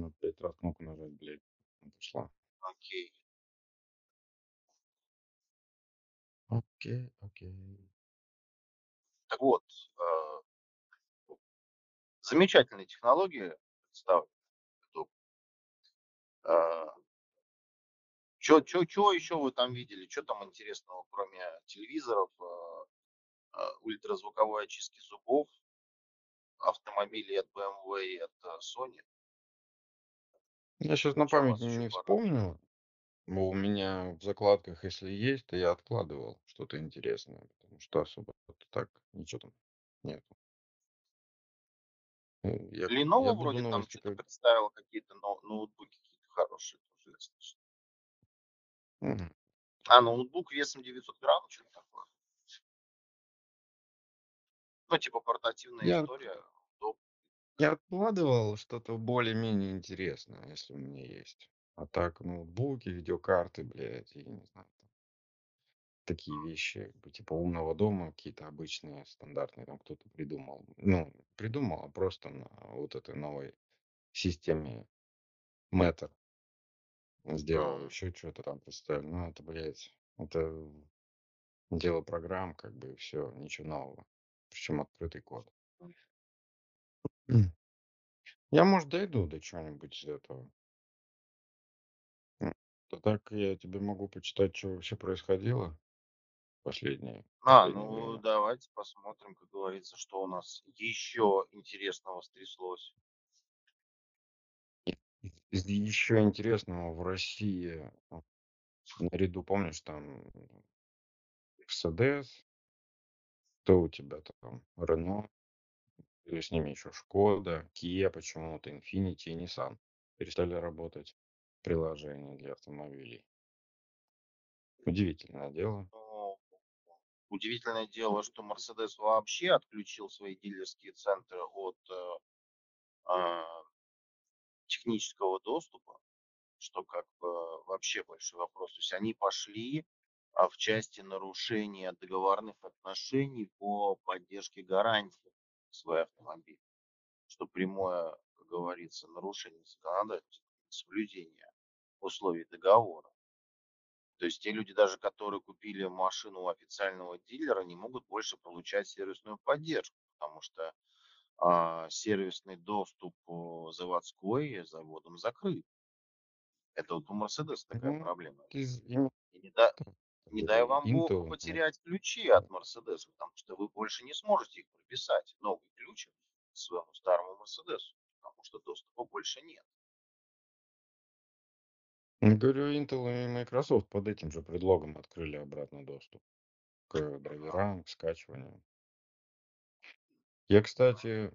Надо 5 раз кнопку нажать, блядь. Она пошла. Окей. Окей, окей. Так вот, э, замечательные технологии представлены. Э, чё, чё, чё еще вы там видели? Что там интересного, кроме телевизоров, э, э, ультразвуковой очистки зубов, автомобилей от BMW и от Sony? Я сейчас на память вас еще не порадовало? вспомню. Но у меня в закладках, если есть, то я откладывал что-то интересное, потому что особо вот так ничего там нету. Ну, Я, Lenovo буду вроде там новости что-то как... представила, какие-то ноу- ноутбуки какие-то хорошие. Тоже я слышал. Мгм. А, ноутбук весом 900 грамм, что-то такое. Ну, типа портативная Я, история. Я откладывал что-то более-менее интересное, если у меня есть. А так, ноутбуки, видеокарты, блядь, я не знаю. там Такие вещи, как бы, типа умного дома, какие-то обычные, стандартные, там кто-то придумал. Ну, придумал, а просто на вот этой новой системе Matter сделал, еще что-то там представил. Ну, это, блядь, это дело программ, как бы, и все, ничего нового. Причем открытый код. М. Я, может, дойду до чего-нибудь из этого. М. Да так я тебе могу почитать, что вообще происходило последнее, А, последнее ну время. давайте посмотрим, как говорится, что у нас еще интересного стряслось. Из еще интересного в России, наряду, помнишь, там Mercedes, кто у тебя там, Renault, или с ними еще Шкода, Kia почему-то, Infiniti и Nissan перестали работать приложения для автомобилей. Удивительное дело. Ну, удивительное дело, что Mercedes вообще отключил свои дилерские центры от э, а, технического доступа, что как бы вообще большой вопрос. То есть они пошли а, в части нарушения договорных отношений по поддержке гарантии свой автомобиль, что прямое, как говорится, нарушение законодательства, соблюдения условий договора. То есть те люди, даже которые купили машину у официального дилера, не могут больше получать сервисную поддержку, потому что а, сервисный доступ заводской заводом закрыт. Это вот у Mercedes такая Ну, проблема. именно И не, да- не дай вам бог потерять ключи от Mercedes, потому что вы больше не сможете их прописать, новый ключ к своему старому Mercedes, потому что доступа больше нет. ну, говорю, Intel и Microsoft под этим же предлогом открыли обратно доступ к драйверам, к скачиванию. Я, кстати,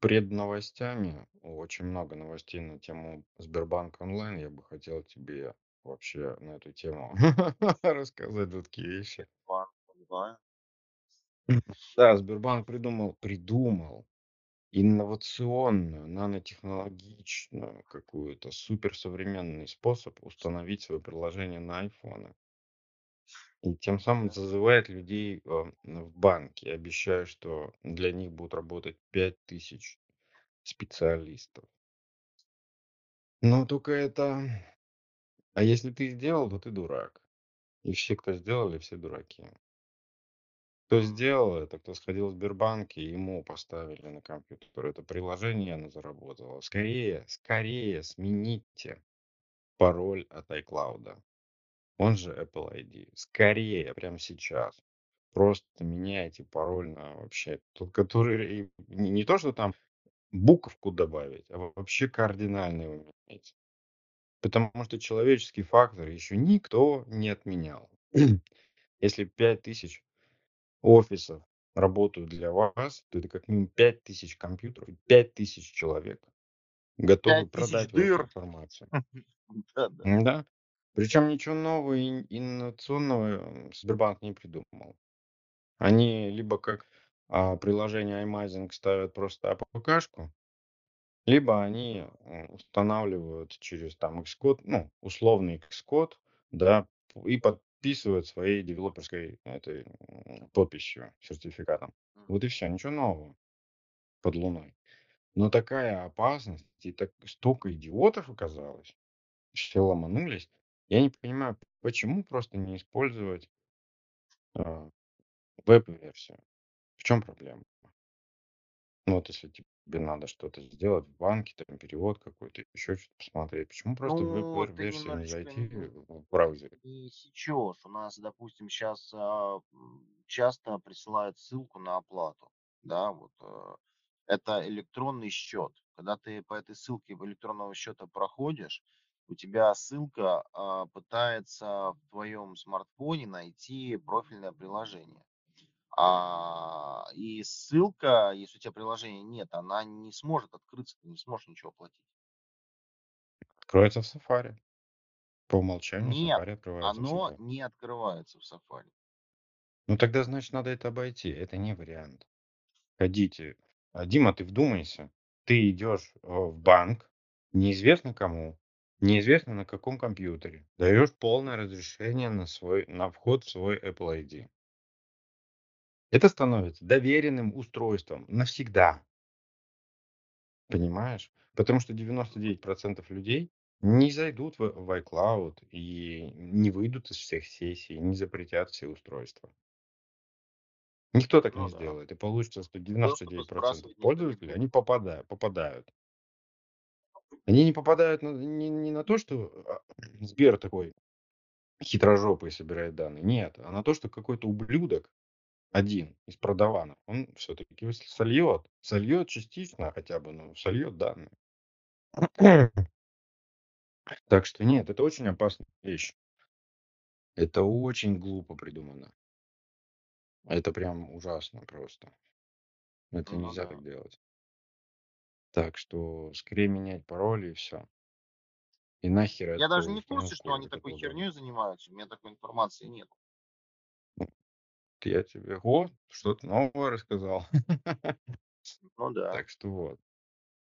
пред новостями, очень много новостей на тему Сбербанк онлайн. Я бы хотел тебе вообще на эту тему рассказать вот такие вещи. Банк онлайн. Да, Сбербанк придумал, придумал инновационную, нанотехнологичную какую-то суперсовременный способ установить свое приложение на айфоны. И тем самым зазывает людей э, в банки, обещая, что для них будут работать 5000 специалистов. Но только это... А если ты сделал, то ты дурак. И все, кто сделали, все дураки. Кто сделал это, кто сходил в Сбербанк, и ему поставили на компьютер это приложение, оно заработало. Скорее, скорее смените пароль от iCloud. Он же Apple ID. Скорее, прямо сейчас. Просто меняйте пароль на вообще тот, который не, не то, что там буковку добавить, а вообще кардинально его менять. Потому что человеческий фактор еще никто не отменял. Если 5000 офисов работают для вас, то это как минимум 5000 компьютеров, 5000 человек готовы продать дыр. информацию. Да, да. Да. Причем ничего нового и инновационного Сбербанк не придумал. Они либо как а, приложение iMazing ставят просто АПКшку, либо они м, устанавливают через там Xcode, ну, условный Xcode, да, и подписывают своей девелоперской этой м, подписью, сертификатом. Вот и все, ничего нового под луной. Но такая опасность и так столько идиотов оказалось, все ломанулись. Я не понимаю, почему просто не использовать а, веб-версию? В чем проблема? Ну, вот если тебе надо что-то сделать в банке, там перевод какой-то, еще что-то посмотреть, почему просто в Ну, ты веб-версию не немножечко зайти н- в браузере? не сечешь. У нас, допустим, сейчас часто присылают ссылку на оплату. Да, вот э, это электронный счет. Когда ты по этой ссылке в электронного счета проходишь, у тебя ссылка а, пытается в твоем смартфоне найти профильное приложение. А, и ссылка, если у тебя приложения нет, она не сможет открыться, ты не сможешь ничего оплатить. Откроется в Safari. По умолчанию Нет, Safari открывается в оно Safari. не открывается в Safari. Ну тогда, значит, надо это обойти. Это не вариант. Ходите. А, Дима, ты вдумайся. Ты идешь э, в банк, неизвестно кому, неизвестно на каком компьютере, даешь полное разрешение на свой, на вход в свой Apple ID. Это становится доверенным устройством навсегда. Понимаешь? Потому что 99% людей не зайдут в, в iCloud и не выйдут из всех сессий, не запретят все устройства. Никто так не Ну да. сделает. И получится, что 99% сбрасывать никто не пользователей, будет. они попадают, попадают. Они не попадают на- не, не на то, что а, Сбер такой хитрожопый собирает данные. Нет, а на то, что какой-то ублюдок один из продаванов, он все-таки сольет, сольет частично хотя бы, но сольет данные. Так что нет, это очень опасная вещь. Это очень глупо придумано. Это прям ужасно просто. Это Ну нельзя да. так делать. Так что скорее менять пароли и все. И нахер Я даже эту не в курсе, что они такой говна. херней занимаются. У меня такой информации нет. Я тебе, о, что-то новое рассказал. Ну да. Так что вот.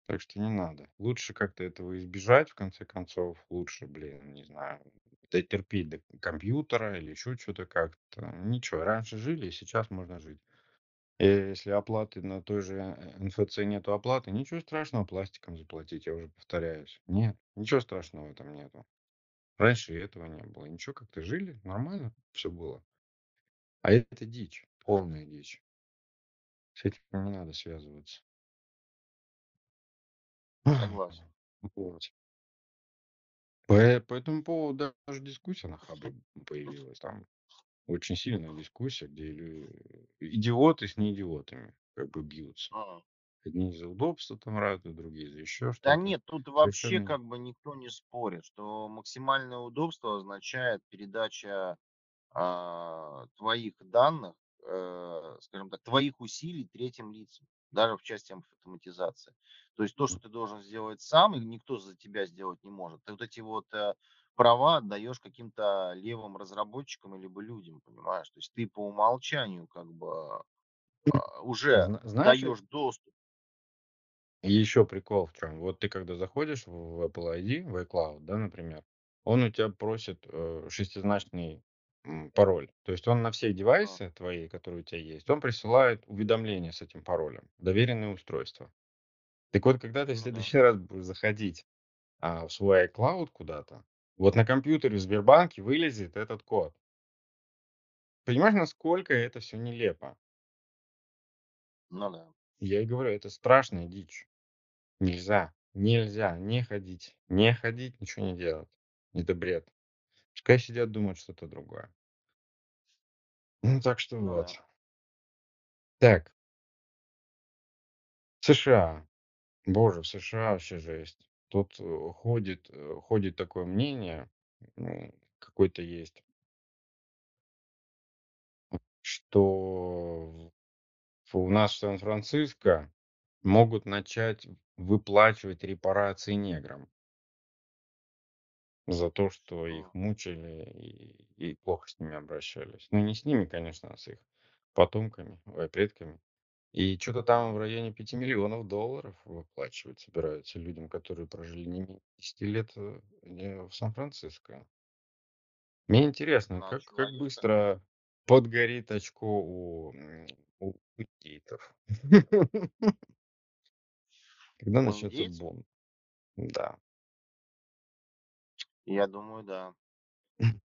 Так что не надо. Лучше как-то этого избежать, в конце концов. Лучше, блин, не знаю, дотерпеть до компьютера или еще что-то как-то. Ничего, раньше жили, и сейчас можно жить. И если оплаты на той же э, НФЦ нету оплаты, ничего страшного пластиком заплатить, я уже повторяюсь. Нет, ничего страшного в этом нету. Раньше этого не было. Ничего, как-то жили, нормально все было. А это дичь, полная дичь. С этим не надо связываться. Согласен. Вот. По, по этому поводу даже дискуссия на Хабре появилась. Там очень сильная дискуссия, где лю- идиоты с неидиотами как бы бьются. Ага. Одни за удобство там радуют, другие за еще Да что-то. нет, тут вообще Совершенно... как бы никто не спорит, что максимальное удобство означает передача а, твоих данных, э, скажем так, твоих усилий третьим лицам, даже в части автоматизации. То есть то, что ты должен сделать сам, и никто за тебя сделать не может. Ты вот эти вот э, права отдаешь каким-то левым разработчикам либо людям, понимаешь? То есть ты по умолчанию как бы а, уже Зна- Знаешь, даешь доступ. Еще прикол в чем? Вот ты когда заходишь в Apple ID, в iCloud, да, например, он у тебя просит э, шестизначный м, пароль. То есть он на все А, девайсы твои, которые у тебя есть, он присылает уведомление с этим паролем. Доверенное устройство. Так вот, когда ты в ну да. следующий раз будешь заходить а, в свой iCloud куда-то, вот на компьютере в Сбербанке вылезет этот код. Понимаешь, насколько это все нелепо? Ну да. Я и говорю, это страшная дичь. Нельзя, нельзя не ходить, не ходить, ничего не делать. Это бред. Пускай сидят, думают что-то другое. Ну, так что Ну вот. да. Так, США. Боже, в США вообще жесть. Тут э, ходит, э, ходит такое мнение, м, какой-то есть, что в- у нас в Сан-Франциско могут начать выплачивать репарации неграм за то, что их мучили и, и плохо с ними обращались. Ну, не с ними, конечно, а с их потомками, ой, предками. И что-то там в районе 5 миллионов долларов выплачивать собираются людям, которые прожили не менее 10 лет э, не в Сан-Франциско. Мне интересно, На как, как человека. быстро подгорит очко у, м, у индейцев. Когда У начнется индейцев? бунт? Да. Я думаю, да.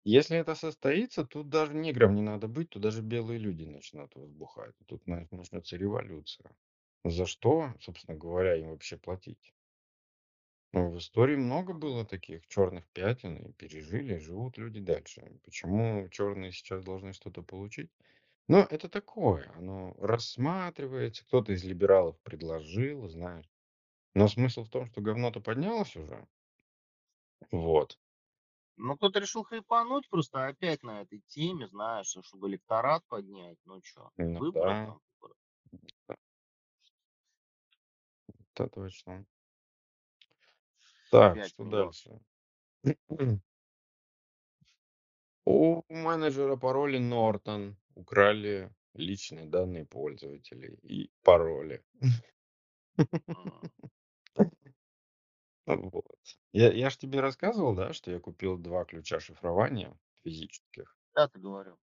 Если это состоится, тут даже неграм не надо быть, тут даже белые люди начнут возбухать. Тут на- начнется революция. За что, собственно говоря, им вообще платить? Ну, в истории много было таких черных пятен, и пережили, живут люди дальше. Почему черные сейчас должны что-то получить? Ну, это такое, оно рассматривается, кто-то из либералов предложил, знаешь. Но смысл в том, что говно-то поднялось уже. Вот. Ну, кто-то решил хайпануть просто опять на этой теме, знаешь, чтобы электорат поднять. Ну что, Ну выборы да, там. выборы. да, это точно. Так, Опять что не мо- дальше? У менеджера пароля Norton украли личные данные пользователей и пароли. М. Вот. Я, я ж тебе рассказывал, да, что я купил два ключа шифрования физических. Да, ты говорил.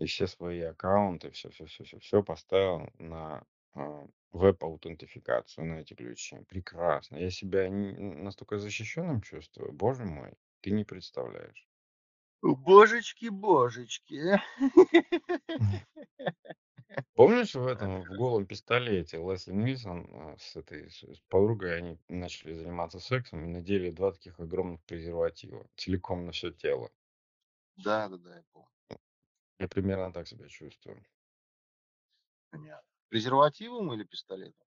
И все свои аккаунты, все, все, все, все, все поставил на а, веб-аутентификацию на эти ключи. Прекрасно. Я себя не- настолько защищенным чувствую. Боже мой, ты не представляешь. Божечки, божечки. Помнишь в этом, в голом пистолете Лесли Нильсон а, с этой с с подругой, они начали заниматься сексом и надели два таких огромных презерватива целиком на все тело. Да, да, да, я помню. Я примерно так себя чувствую. Понятно. Презервативом или пистолетом?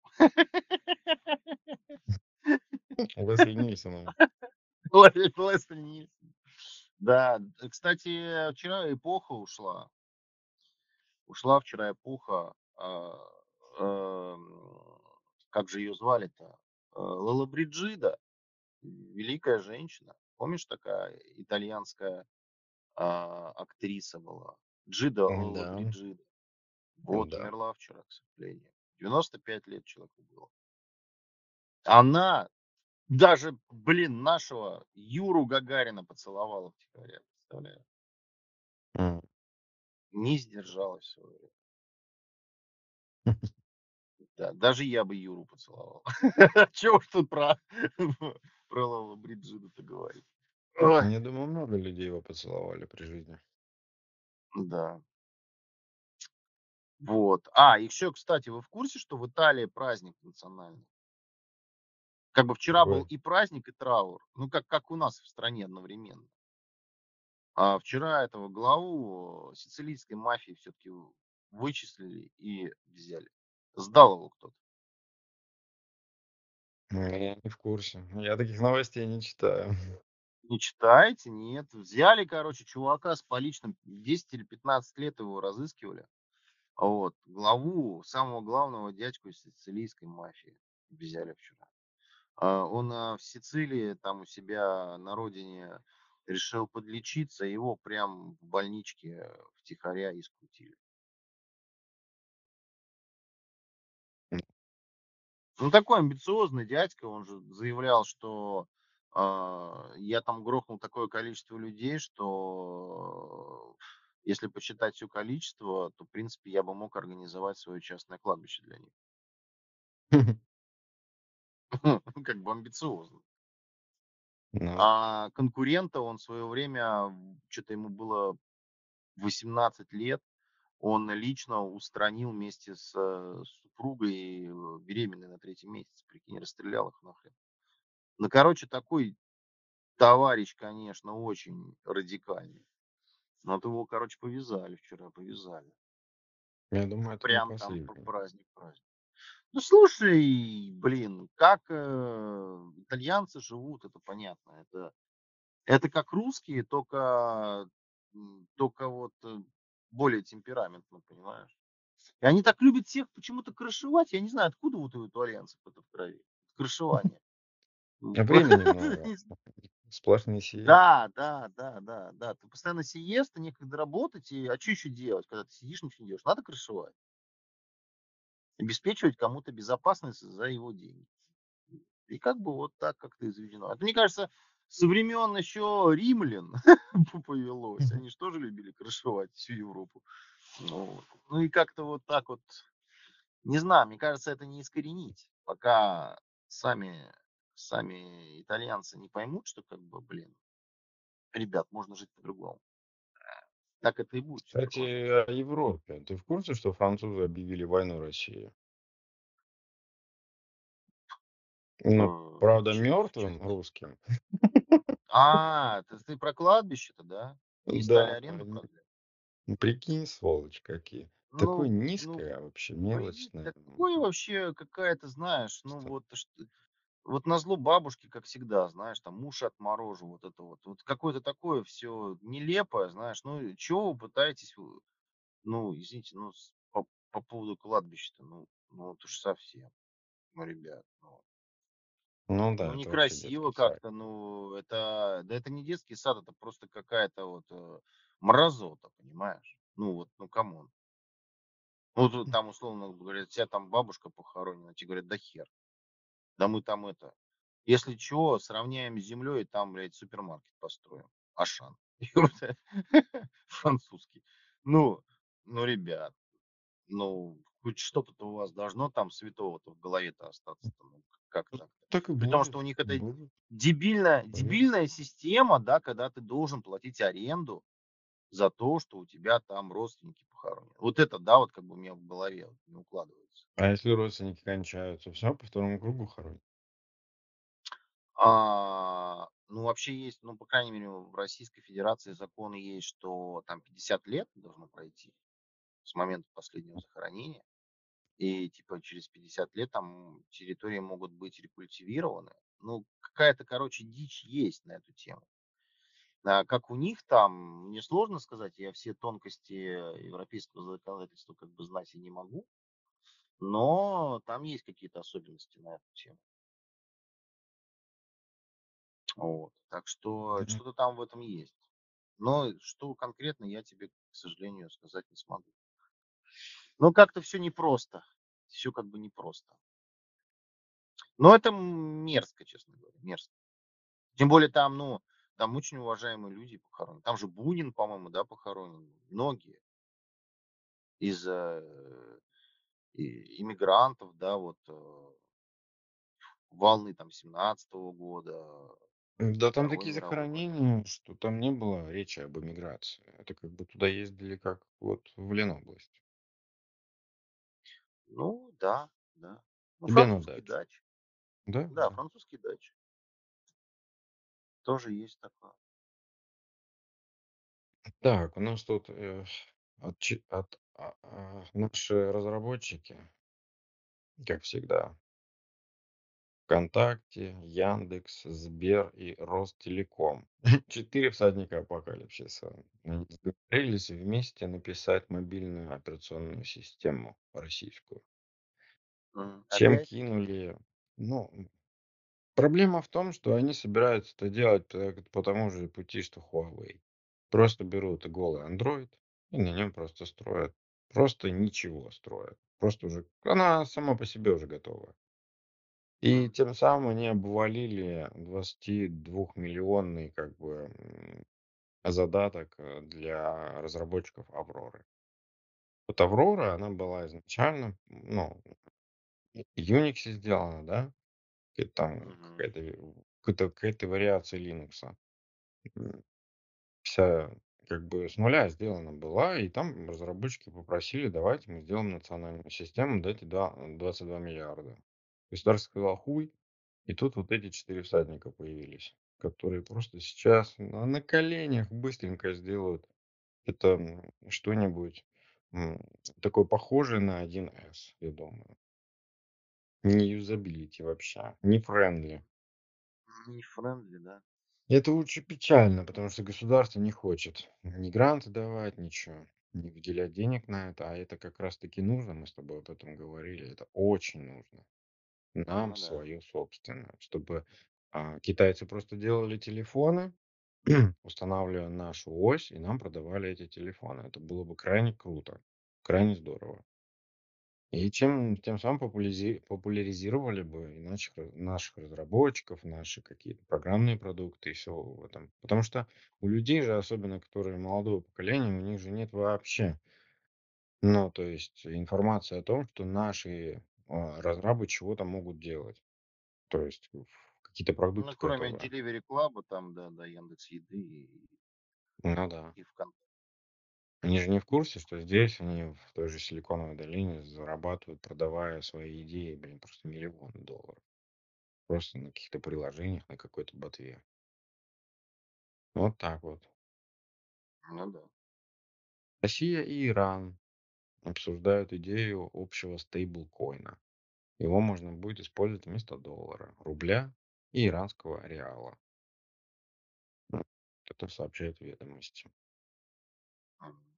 Лесли Нильсоном. Лесли Нильсон. Да, кстати, вчера эпоха ушла. Ушла вчера эпоха. а, эм, Как же ее звали-то? Э, Лола Бриджида. Великая женщина. Помнишь, такая итальянская а, актриса была? Джида Лола Да, Бриджида. Вот, да. умерла вчера, к сожалению. 95 лет человеку было. Она даже, блин, нашего Юру Гагарина поцеловала втихаря. Представляешь? М. Не сдержалась в своё время. Да, даже я бы Юру поцеловал. Чего уж тут про, про Лолу Бриджиду-то говорить? Ой, Я думаю, много людей его поцеловали при жизни. да. Вот. А, еще, кстати, вы в курсе, что в Италии праздник национальный? Как бы вчера был Какой? и праздник, и траур. Ну, как, как у нас в стране одновременно. А вчера этого главу сицилийской мафии все-таки вычислили и взяли. Сдал его кто-то. Ну, Я не в курсе. Я таких новостей не читаю. Не читаете? Нет. Взяли, короче, чувака с поличным. 10 или 15 лет его разыскивали. Вот. Главу, самого главного дядьку из сицилийской мафии взяли вчера. А, Он а, в Сицилии, там у себя на родине, решил подлечиться. Его прям в больничке втихаря и скрутили. М. Ну, такой амбициозный дядька, он же заявлял, что а, я там грохнул такое количество людей, что если посчитать все количество, то, в принципе, я бы мог организовать свое частное кладбище для них. Как бы амбициозно. Ну, А конкурента он в свое время, что-то ему было 18 лет, он лично устранил вместе с э, супругой э, беременной на третьем месяце. Прикинь, расстрелял их нахрен. Ну, короче, такой товарищ, конечно, очень радикальный. Но вот его, короче, повязали вчера, повязали. я думаю, это Прям там праздник, праздник. Ну, слушай, блин, как э, итальянцы живут, это понятно. Это, это как русские, только, м, только вот э, более темпераментно, понимаешь? И они так любят всех почему-то крышевать. Я не знаю, откуда вот у итальянцев это в крови. Крышевание. А времени много. Не знаю. Сплошные сиесты. Да, да, да, да, да. Ты постоянно сиеста, некогда работать. И, а что еще делать, когда ты сидишь, ничего не делаешь? Надо крышевать. Обеспечивать кому-то безопасность за его деньги. И как бы вот так как-то и заведено. Это, мне кажется, со времен еще римлян повелось. Они же тоже любили крышевать всю Европу. Ну, ну и как-то вот так вот, не знаю, мне кажется, это не искоренить, пока сами сами итальянцы не поймут, что как бы, блин, ребят, можно жить по-другому. Так это и будет. Кстати, о Европе. Ты в курсе, что французы объявили войну России? Ну, Э, правда, чё чё мертвым русским. А, ты про кладбище-то, да? Не стали Да, аренду они продлять? ну, прикинь, сволочь какие. Такое Ну ну, низкое вообще, блин, мелочное. такое вообще какая-то, знаешь, ну Просто вот ш вот назло бабушке, как всегда, знаешь, там уши отморожу, вот это вот. Вот какое-то такое всё нелепое, знаешь. Ну чё вы пытаетесь вы ну, извините, ну, с по по поводу кладбища-то, ну ну это уж совсем. Ну, ребят, ну. Ну Ну, да, это вообще некрасиво детский сад. как-то, ну, это да это не детский сад, это просто какая-то вот, э, мразота, понимаешь? Ну вот, ну come on. Вот вот М. там, условно говоря, у тя там бабушка похоронена, те говорят: "Да хер. Да мы там это, если чё, сравняем с землей, там, блядь, супермаркет построим, "Ашан" французский. Ну ну, ребят, ну, хоть что-то-то у вас должно там святого-то в голове-то остаться-то, ну, как Ну, так-то? так и При том, будет, что у них это будет, дебильная дебильная система, да, когда ты должен платить аренду за то, что у тебя там родственники похоронены. Вот это, да, вот как бы у меня в голове вот не укладывается. А если родственники кончаются, всё, по второму кругу хоронят? А, ну, вообще есть, ну, по крайней мере, в Российской Федерации законы есть, что там 50 лет должно пройти с момента последнего захоронения. И типа через 50 лет там территории могут быть рекультивированы. Ну, какая-то, короче, дичь есть на эту тему. А как у них там, мне сложно сказать, я все тонкости европейского законодательства как бы знать и не могу. Но там есть какие-то особенности на эту тему. Вот. Так что Мгм. что-то там в этом есть. Но что конкретно, я тебе, к сожалению, сказать не смогу. Но как-то всё непросто. Всё как бы непросто. Но это, мерзко, честно говоря, мерзко. Тем более там, ну, там очень уважаемые люди похоронены. Там же Бунин, по-моему, да, похоронен. Многие. Из, э, иммигрантов, да, вот, э волны там 17 года, Да там такие захоронения, что там не было речи об эмиграции. Это как бы туда ездили как вот в Ленобласть. Ну да, да. Ну, дачи. Да, Да, да. французские дачи. Тоже есть такое. Так, у нас тут, э, отчи от а, а, наши разработчики как всегда "ВКонтакте", "Яндекс", "Сбер" и "Ростелеком". 4 всадника апокалипсиса. Они сговорились вместе написать мобильную операционную систему российскую. М, Чем опять? кинули, ну, проблема в том, что они собираются это делать по по тому же пути, что Huawei. Просто берут голый "Андроид" и на нем просто строят. Просто ничего строят. Просто уже она сама по себе уже готова. И тем самым они обвалили двадцатидвухмиллионный как бы, м, задаток, э, для разработчиков "Авроры". Вот "Аврора", она была изначально, ну, в "Юниксе" сделана, да? Какая-то там Мгм. какая-то, какой-то какая-то вариация "Линукса". М. Вся как бы с нуля сделана была, и там разработчики попросили: "Давайте мы сделаем национальную систему, дайте да 22 миллиарда". Государство сказало: "Хуй". И тут вот эти 4 всадника появились, которые просто сейчас на на коленях быстренько сделают это, м, что-нибудь, м, такое похожее на 1С, я думаю. Не юзабилити вообще, не friendly. Не friendly, да? Это очень печально, потому что государство не хочет ни гранты давать, ничего, не выделять денег на это. А это как раз таки нужно, мы с тобой об этом говорили, это очень нужно. Нам Ну да. свое собственное, чтобы, а, китайцы просто делали телефоны, устанавливая нашу ось, и нам продавали эти телефоны. Это было бы крайне круто, крайне здорово. И чем тем самым популизи популяризировали бы и наших наших разработчиков, наши какие-то программные продукты и всё в этом. Потому что у людей же, особенно которые молодого поколения, у них же нет вообще ну, то есть информации о том, что наши, а, разрабы чего-то могут делать. То есть в какие-то Ну, продукты кроме готовые. Delivery Club, там, да, да, Яндекс.Еды и Ну да. и "ВКонтакте". Они же не в курсе, что здесь они в той же Силиконовой долине зарабатывают, продавая свои идеи, блин, просто миллионы долларов. Просто на каких-то приложениях, на какой-то ботве. Вот так вот. Ну да. Россия и Иран обсуждают идею общего стейблкоина. Его можно будет использовать вместо доллара, рубля и иранского реала. Ну, Это сообщают ведомости. Мгм.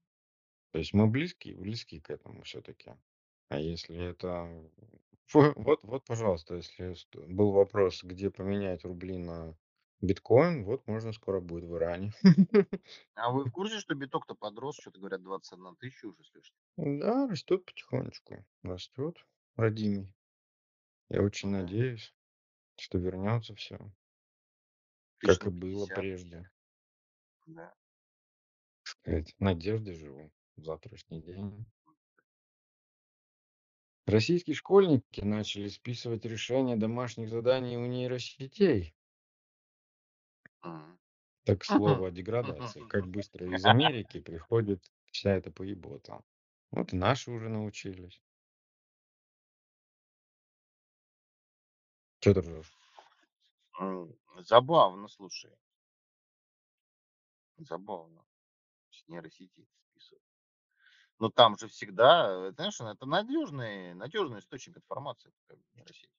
То есть мы близки, близки к этому все-таки. А если это... Фу, Вот, вот, пожалуйста, если был вопрос, где поменять рубли на биткоин, вот можно скоро будет в Иране. А вы в курсе, что биток-то подрос? Что-то говорят, 21 тысяча уже с лишним. Да, растет потихонечку. Растет, родимый. Я очень Да. надеюсь, что вернется все, Тысяч как на и было 50. прежде. Да. Сказать, надежды живу в завтрашний день. Российские школьники начали списывать решения домашних заданий у нейросетей. Мгм. Так, к слову о деградации. Как быстро из Америки приходит вся эта поебота. Вот и наши уже научились. Че ты ржешь? М, Забавно, слушай. Забавно. С нейросети. Но там же всегда, знаешь, это надежный, надежный источник информации, как бы, нейросеть.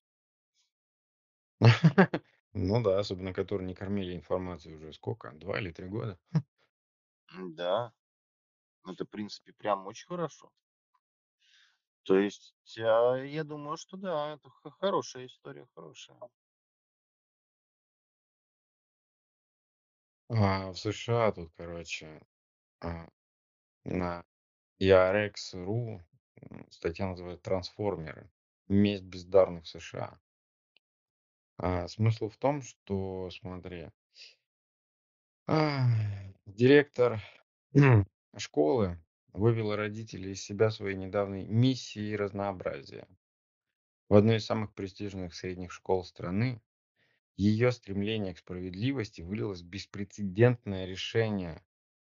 Ну да, особенно которые не кормили информацией уже сколько? Два или три года? Да, это, в принципе, прям очень хорошо. То есть, а, я думаю, что да, это хорошая история, хорошая. А в США тут, короче, а, на ERX.ru м, статья называется «Трансформеры. Месть бездарных США». А, смысл в том, что, смотри, а, директор школы вывела родителей из себя своей недавней миссией разнообразия. В одной из самых престижных средних школ страны ее стремление к справедливости вылилось в беспрецедентное решение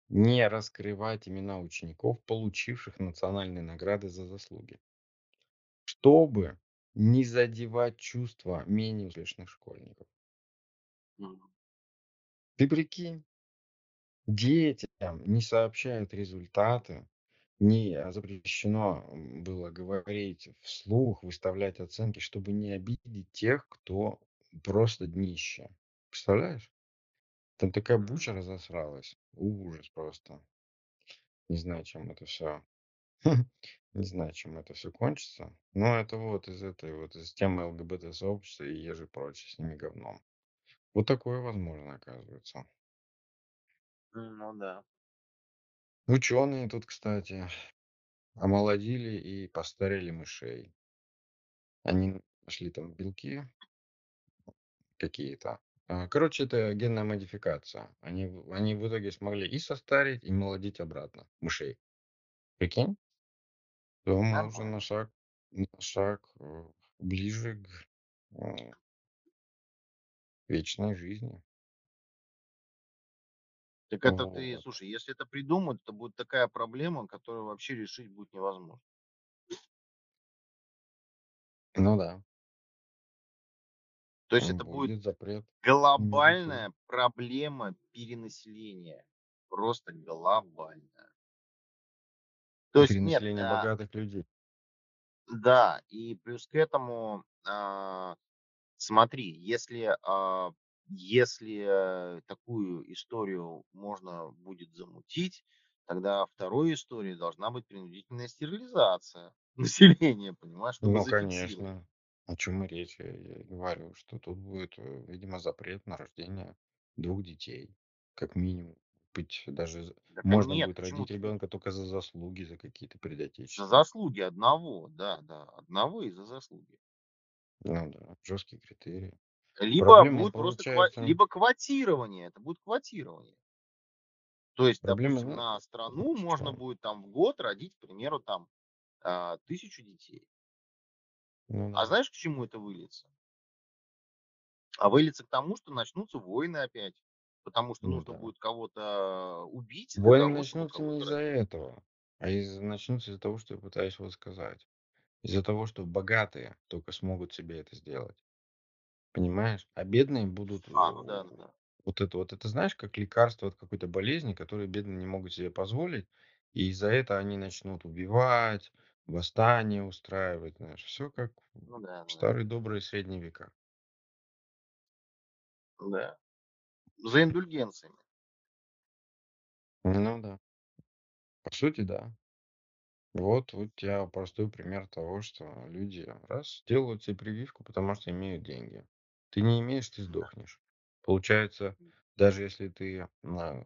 не раскрывать имена учеников, получивших национальные награды за заслуги, чтобы не задевать чувства менее успешных школьников. Ты прикинь, детям не сообщают результаты, не а, запрещено было говорить вслух, выставлять оценки, чтобы не обидеть тех, кто просто днище. Представляешь? Там такая буча разосралась. Ужас просто. Не знаю, чем это все. Не знаю, чем это все кончится. Но это вот из этой вот, из темы ЛГБТ-сообщества и еже прочее с ними говном. Вот такое возможно, оказывается. Ну да. Ученые тут, кстати, омолодили и постарели мышей. Они нашли там белки какие-то. А, Короче, это генная модификация. Они, в- они в итоге смогли и состарить, и молодить обратно мышей. Прикинь? То мы уже на шаг, на шаг э, ближе к э, вечной жизни. Так это ты, Вот. слушай, если это придумают, то будет такая проблема, которую вообще решить будет невозможно. Ну да, То есть это будет будет запрет глобальная проблема перенаселения. Просто глобальная. То есть нет, а, богатых людей. да, и плюс к этому, а, смотри, если, а, если э, такую историю можно будет замутить, тогда второй историей должна быть принудительная стерилизация населения, понимаешь, Ну, конечно. О чем и речь? Я, я и говорю, что тут будет, э, видимо, запрет на рождение двух детей. Как минимум. Быть даже з- Так а можно нет, будет почему родить ты ребенка только за заслуги, за какие-то перед За Отечеством. заслуги одного, да, да, одного и за заслуги. Ну да, жесткие критерии. Либо Проблема будет просто ква- получается, либо квотирование, это будет квотирование. То есть, проблема, допустим, знаешь, на страну в можно чем? будет там в год родить, к примеру, там а, тысячу детей. Ну А да. знаешь, к чему это выльется? А выльется к тому, что начнутся войны опять, потому что Ну нужно да. будет кого-то убить Войны того, начнутся не из-за этого, а из начнутся из-за того, что я пытаюсь вот сказать. Из-за того, что богатые только смогут себе это сделать. Понимаешь? А бедные будут, э, А, ну да, ну да. вот это вот, это знаешь, как лекарство от какой-то болезни, которые бедные не могут себе позволить, и из-за этого они начнут убивать, восстания устраивать, знаешь, все как Ну да, в да. старые добрые средние века. Да. За индульгенциями. Ну да, по сути, да. Вот, вот я простой пример того, что люди раз делают себе прививку, потому что имеют деньги. Ты не имеешь, ты Да. сдохнешь. Получается, даже если ты на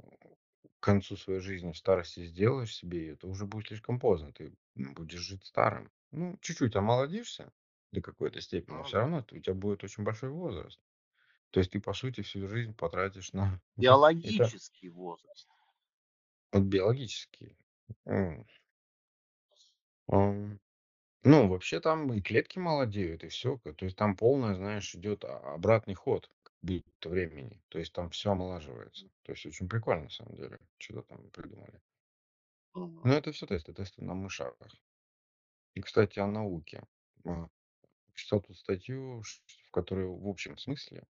к концу своей жизни в старости сделаешь себе ее, то уже будет слишком поздно. Ты будешь жить старым. Ну, чуть-чуть омолодишься до какой-то степени, но Ну все да. равно ты- у тебя будет очень большой возраст. То есть ты, по сути, всю жизнь потратишь на... Это Биологический возраст. вот биологически. М, ам, Ну, вообще там и клетки молодеют, и все. То есть там полное, знаешь, идет а- обратный ход будто времени. То есть там все омолаживается. То есть очень прикольно, на самом деле, что-то там придумали. Мгм. Но это все тесты, тесты на мышах. И, кстати, о науке. А, Читал тут статью, ш- в которой в общем смысле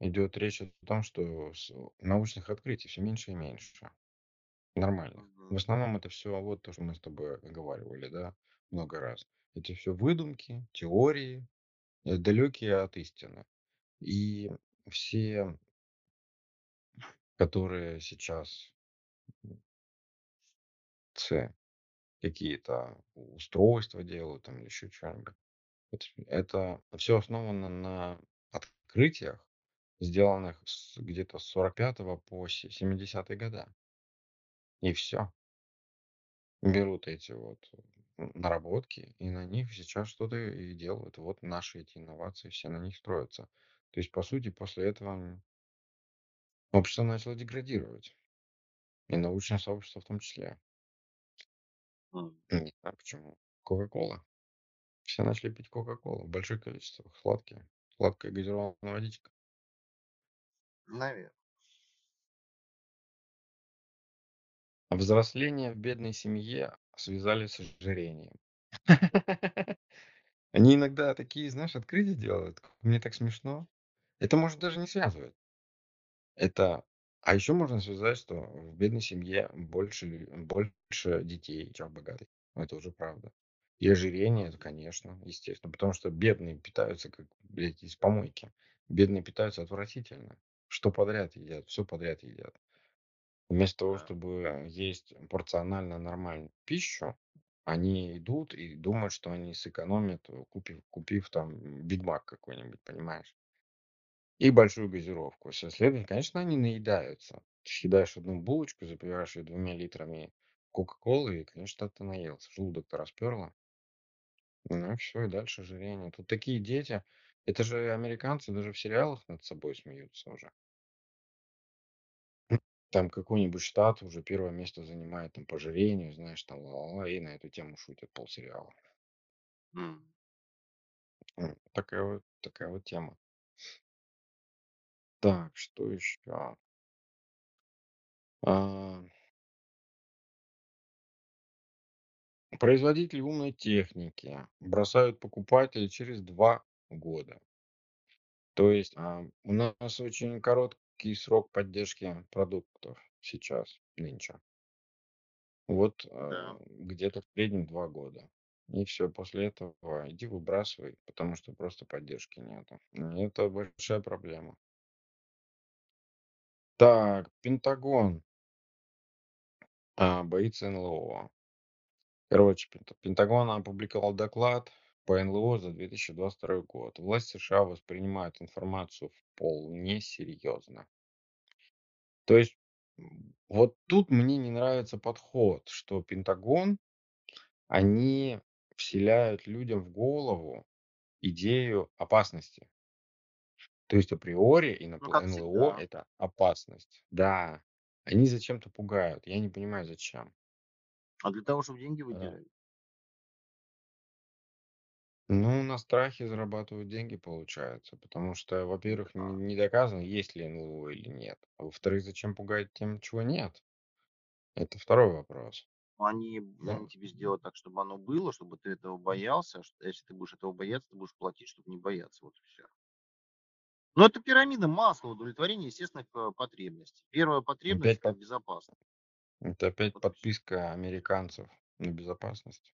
идет речь о том, что с- научных открытий все меньше и меньше. Нормальных. В Мгм. основном это все вот то, что мы с тобой оговаривали, да, много раз. Это все выдумки, теории, далекие от истины. И все, которые сейчас какие-то устройства делают там еще что-нибудь, это все основано на открытиях, сделанных с- где-то с 45 по се- 70 года. И все. Берут эти вот наработки, и на них сейчас что-то и делают. Вот наши эти инновации все на них строятся. То есть, по сути, после этого м, общество начало деградировать. И научное сообщество в том числе. Мгм. Не знаю почему. Кока-кола. Все начали пить Кока-колу в больших количествах. Сладкие. Сладкая газированная водичка. Наверно. А взросление в бедной семье связали с ожирением. Они иногда такие, знаешь, открытия делают. Мне так смешно. Это может даже не связывать. Это... А еще можно связать, что в бедной семье больше, лю- больше детей, чем в богатой. Это уже правда. И ожирение, это, конечно, естественно. Потому что бедные питаются, как, блядь, из помойки. Бедные питаются отвратительно. Что подряд едят, все подряд едят. Вместо того, Да. чтобы есть порционально нормальную пищу, они идут и думают, что они сэкономят, э, купив, купив там Биг Мак какой-нибудь, понимаешь? И большую газировку. Со- Следовательно, конечно, они наедаются. Ты съедаешь одну булочку, запиваешь ее двумя литрами Кока-Колы, и, конечно, ты наелся. Желудок-то расперло. Ну все, и дальше ожирение. Тут такие дети. Это же американцы даже в сериалах над собой смеются уже. Там какой-нибудь штат уже первое место занимает там по ожирению, знаешь, там ла-ла-ла, и на эту тему шутят полсериала. М, Такая вот, такая вот тема. Так, что еще? А, производители умной техники бросают покупателей через два года. То есть а, у нас очень короткий срок поддержки продуктов сейчас, нынче. Вот Да. а, где-то в среднем два года. И все, после этого иди выбрасывай, потому что просто поддержки нету. И Это большая проблема. Так, Пентагон а, боится НЛО. Короче, Пент- Пентагон опубликовал доклад по НЛО за 2022 год. Власти США воспринимают информацию вполне серьезно. То есть вот тут мне не нравится подход, что Пентагон, они вселяют людям в голову идею опасности. То есть априори Ну, инопл- как НЛО это опасность. Да, они зачем-то пугают. Я не понимаю, зачем. А для того, чтобы деньги А, выделяли. Ну, на страхе зарабатывают деньги, получается. Потому что, во-первых, не, не доказано, есть ли НЛО или нет. А во-вторых, зачем пугать тем, чего нет? Это второй вопрос. Они, они Ну, тебе сделают так, чтобы оно было, чтобы ты этого боялся. Если ты будешь этого бояться, ты будешь платить, чтобы не бояться. Вот и все. Но это пирамида масла, удовлетворение естественных потребностей. Первая потребность опять, это под- безопасность. это опять Вот подписка американцев на безопасность.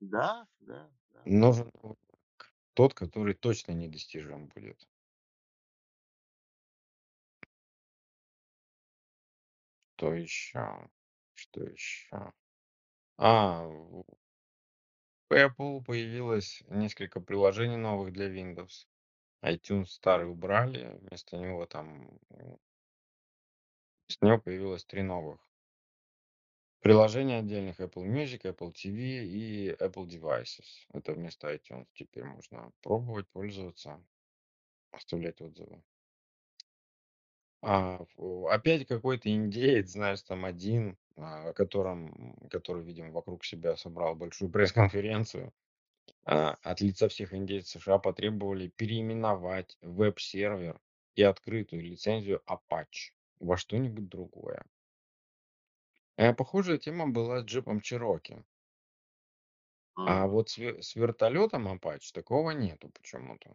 Да, да, да. Нужен тот, который точно недостижим будет. Что еще? Что еще? А, в Apple появилось несколько приложений новых для Windows. iTunes старый убрали, вместо него там, вместо него появилось три новых. Приложения отдельных Apple Music, Apple TV и Apple Devices. Это вместо iTunes теперь можно пробовать, пользоваться, оставлять отзывы. А, опять какой-то индеец, знаешь, там один, а, о котором, который, видимо, вокруг себя собрал большую пресс-конференцию. А, от лица всех индейцев США потребовали переименовать веб-сервер и открытую лицензию Apache во что-нибудь другое. Э, Похожая тема была с джипом Cherokee. А Мгм. вот с, ве- с вертолетом Apache такого нету почему-то.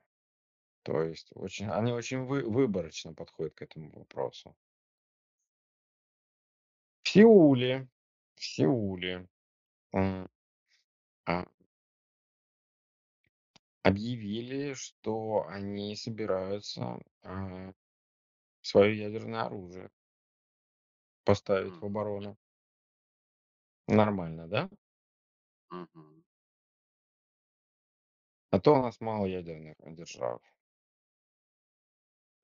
То есть очень, они очень вы- выборочно подходят к этому вопросу. В Сеуле, в Сеуле м, а, объявили, что они собираются а, свое ядерное оружие поставить в оборону. Нормально, да? Мгм. А то у нас мало ядерных держав.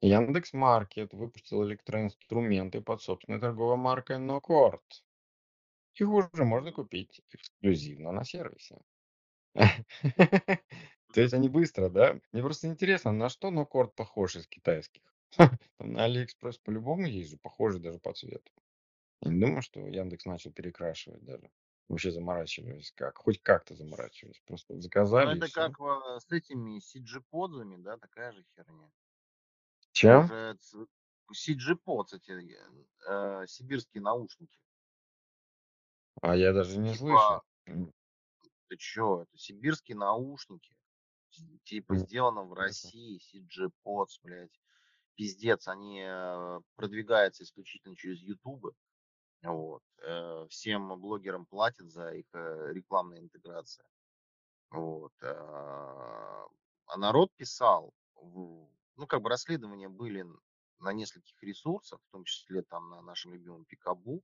Яндекс Маркет выпустил электроинструменты под собственной торговой маркой Nocord. Их уже можно купить эксклюзивно на сервисе. То есть они быстро, да? Мне просто интересно, на что Nocord похож из китайских? На Алиэкспресс по-любому есть же, похожий даже по цвету. Я не думаю, что Яндекс начал перекрашивать даже. Вообще заморачивались как? Хоть как-то заморачивались. Просто Ну, заказали и это все. как э, с этими CG-подзами, да, такая же херня. Чем? CG-подс, эти э, сибирские наушники. А я даже не слышал. Типа, ты чё, это сибирские наушники. Типа, сделано в России, CG-подс, блядь. Пиздец, они э, продвигаются исключительно через YouTube. Вот. Э, всем блогерам платят за их э, рекламные интеграции. Вот. а, а народ писал, ну, как бы расследования были на нескольких ресурсах, в том числе там на нашем любимом Пикабу.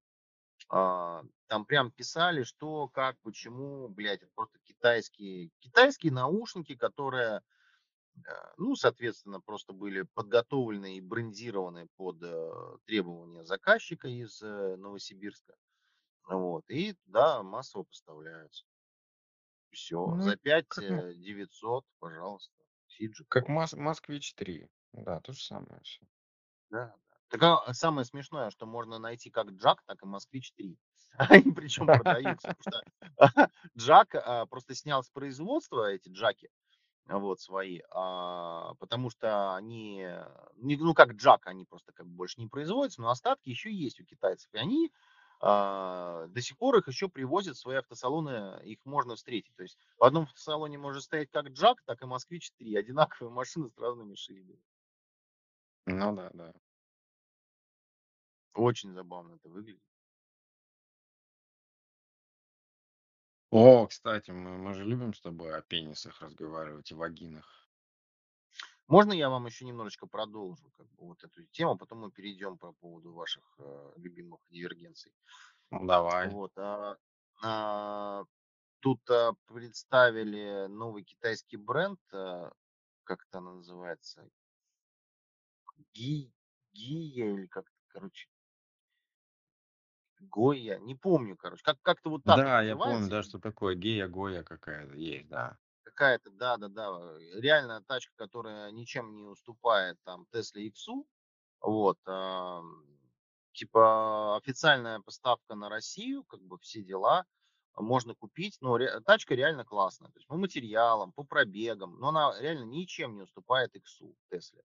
А, Там прям писали, что, как, почему, блядь, это просто китайские, китайские наушники, которые, э, ну, соответственно, просто были подготовлены и брендированы под э, требования заказчика из э, Новосибирска. Вот. И, да, массово поставляются. Все. Ну, За 5 как, м- 900, пожалуйста. Сиджи как. Мос- Москвич 3. Да, то же самое все. Да. Так а, самое смешное, что можно найти как Джак, так и Москвич 3. Они причем продаются. Джак а, просто снял с производства эти Джаки, вот свои, а, потому что они, ну как Джак, они просто как бы больше не производятся, но остатки еще есть у китайцев. И они а, до сих пор их еще привозят в свои автосалоны, их можно встретить. То есть в одном автосалоне может стоять как Джак, так и Москвич 3, одинаковые машины с разными шильдами. Ну да, да. Очень забавно это выглядит. О, кстати, мы, мы же любим с тобой о пенисах разговаривать и вагинах. Можно я вам еще немножечко продолжу как бы, вот эту тему, потом мы перейдем по поводу ваших э, любимых дивергенций. Ну, давай. Вот, а, а, тут а, представили новый китайский бренд, а, как это она называется, Ги, Гия или как, короче, Гоя, не помню, короче, как как-то вот так Да, я помню, да, что такое гея гоя какая-то есть, да. какая-то, да, да, да, реальная тачка, которая ничем не уступает там Tesla X, Вот, ам, типа официальная поставка на Россию, как бы все дела. можно купить, но ре тачка реально классная. То есть по материалам, по пробегам, но она реально ничем не уступает иксу, Тесле.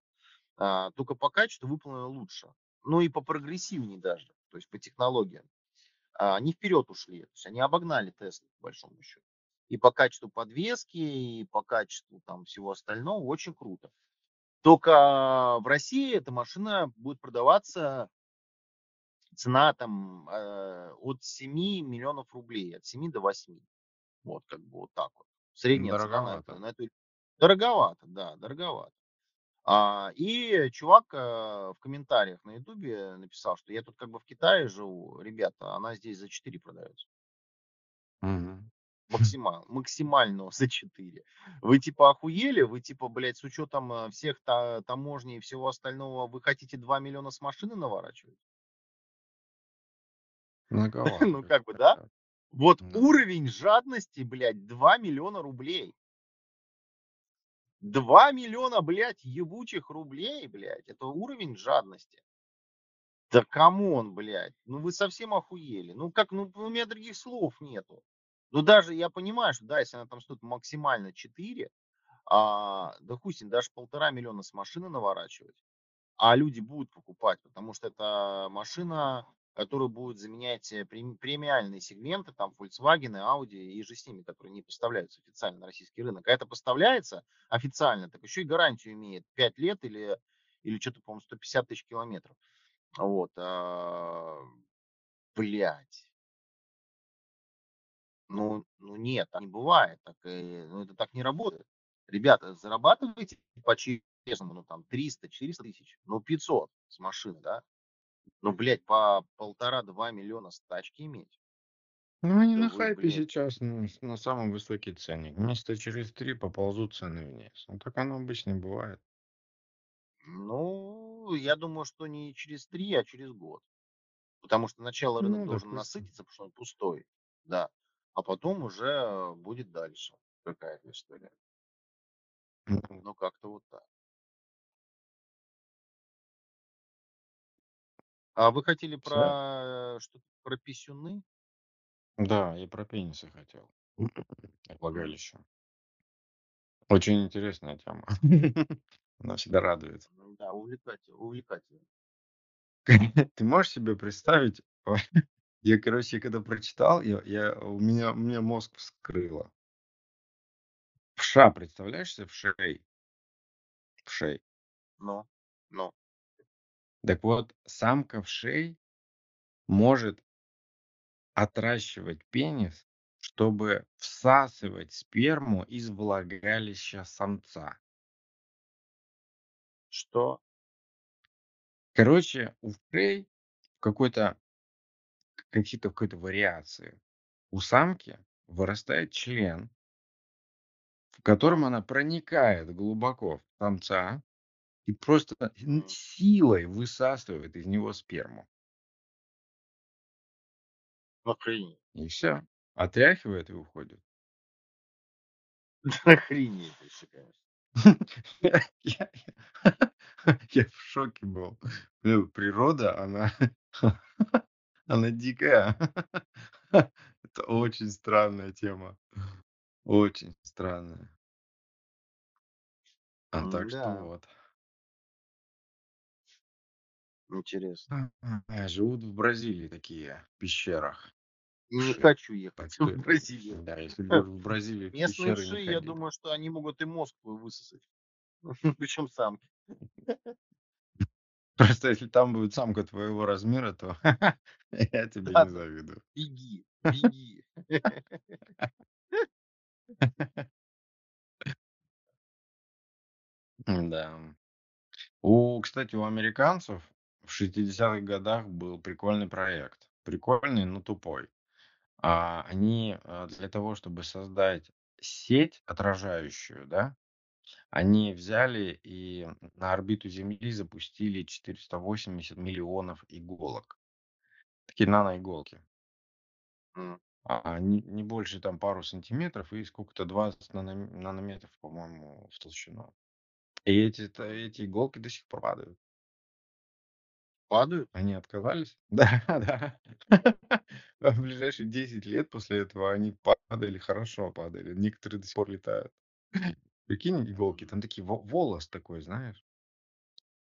А, только по качеству выполнена лучше. Ну и по прогрессивнее даже, то есть по технологиям. А, они вперед ушли, то есть они обогнали Теслу, по большому счету. И по качеству подвески, и по качеству там всего остального очень круто. Только в России эта машина будет продаваться цена там э, от 7 миллионов рублей, от 7 до 8. Вот как бы вот так вот. Средняя цена на эту, Дороговато. на эту... Дороговато, да, дороговато. А, и чувак э, в комментариях на ютубе написал, что я тут как бы в Китае живу, ребята, она здесь за 4 продается. Мгм. Максимал, максимально за 4. Вы типа охуели? Вы типа, блядь, с учетом э, всех та, таможни и всего остального, вы хотите 2 миллиона с машины наворачивать? Многовато Ну как бы, да? Вот уровень жадности, блядь, 2 миллиона рублей. 2 миллиона, блядь, ебучих рублей, блядь. Это уровень жадности. Да come on, блядь. Ну вы совсем охуели. Ну как, ну у меня других слов нету. Ну даже я понимаю, что да, если она там стоит максимально 4, а, да хуй ним, даже полтора миллиона с машины наворачивать. А люди будут покупать, потому что это машина, которая будет заменять э, прем- премиальные сегменты, там Volkswagen, Audi и же с ними, которые не поставляются официально на российский рынок. А это поставляется официально, так еще и гарантию имеет 5 лет или, или что-то, по-моему, 150 тысяч километров. Вот, а, блядь. Ну, ну нет, так не бывает. Так, э, ну, это так не работает. Ребята, зарабатывайте по-честному, ну там 300-400 тысяч, ну 500 с машины, да? Ну, блядь, по полтора-два миллиона с тачки иметь. Ну, они Да на вы, хайпе блядь, сейчас с- на самый высокий ценник. Месяца через три поползут цены вниз. Ну, так оно обычно бывает. ну, я думаю, что не через три, а через год. Потому что сначала рынок Ну, должен допустим. насытиться, потому что он пустой, да. А потом уже будет дальше какая-то история. Ну, Ну, как-то вот так. А вы хотели всё. про что-то про писюны? Да, я про пенисы хотел. Влагалище. Очень интересная тема. Она всегда радует. м, Да, увлекательно, увлекательно. Ты можешь себе представить? Я, короче, когда прочитал, я, я, у меня, у меня мозг вскрыло. Вша, представляешь себе вшей? Вшей. Ну, ну, Так вот, самка вшей может отращивать пенис, чтобы всасывать сперму из влагалища самца. что? Короче, у вшей в какой-то какие-то какой-то вариации у самки вырастает член, в котором она проникает глубоко в самца и просто силой высасывает из него сперму. охренеть. И все. Отряхивает и уходит. Охренеть вообще, конечно. Я, в шоке был. Природа, она, она дикая. Это очень странная тема. Очень странная. А так что вот. Интересно. А, Живут в Бразилии такие, в пещерах. Не Вши. хочу ехать в Бразилию. да, если будешь в Бразилии в Местные пещеры, не я ходи. думаю, что они могут и мозг твой высосать. Причем самки. Просто если там будет самка твоего размера, то я тебе Да, не завидую. Беги, беги. Да. У, кстати, у американцев в 60-х годах был прикольный проект. Прикольный, но тупой. А, они а, для того, чтобы создать сеть отражающую, да, они взяли и на орбиту Земли запустили 480 миллионов иголок. Такие наноиголки. А, не, не больше там пару сантиметров и сколько-то 20 наном- нанометров, по-моему, в толщину. И эти, эти иголки до сих пор падают. Падают? Они отказались? Да, да. А в ближайшие 10 лет после этого они падали, хорошо падали. Некоторые до сих пор летают. Прикинь, иголки, там такие во волос такой, знаешь.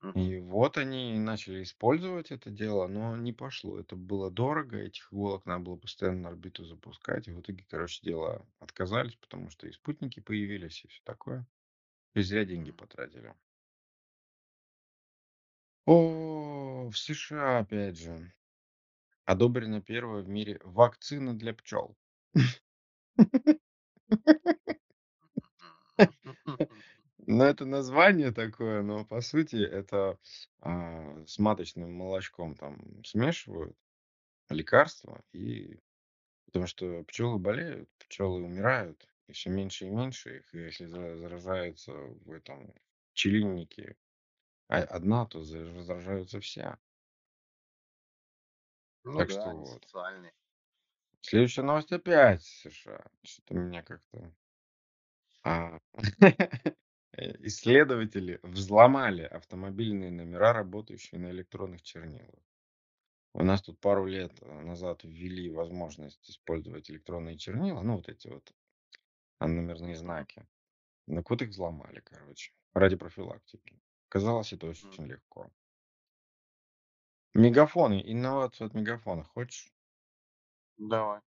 Мгм. И вот они начали использовать это дело, но не пошло. Это было дорого, этих иголок надо было постоянно на орбиту запускать. И в итоге, короче, дела отказались, потому что и спутники появились, и все такое. И зря деньги потратили. О, в США, опять же, одобрена первая в мире вакцина для пчел. Ну, это название такое, но по сути это а, с маточным молочком там смешивают лекарства, и потому что пчелы болеют, пчелы умирают, и все меньше и меньше их, и если за- заражается в этом пчелиннике одна, то за- заражаются все. Ну Так что да, они вот. социальные. Следующая новость опять США. Что-то меня как-то... А, э, Исследователи взломали автомобильные номера, работающие на электронных чернилах. У нас тут пару лет э, назад ввели возможность использовать электронные чернила, ну вот эти вот а, номерные знаки. Так вот их взломали, короче, ради профилактики. Казалось, это очень легко. Мегафоны, инновация от мегафона. Хочешь? Давай.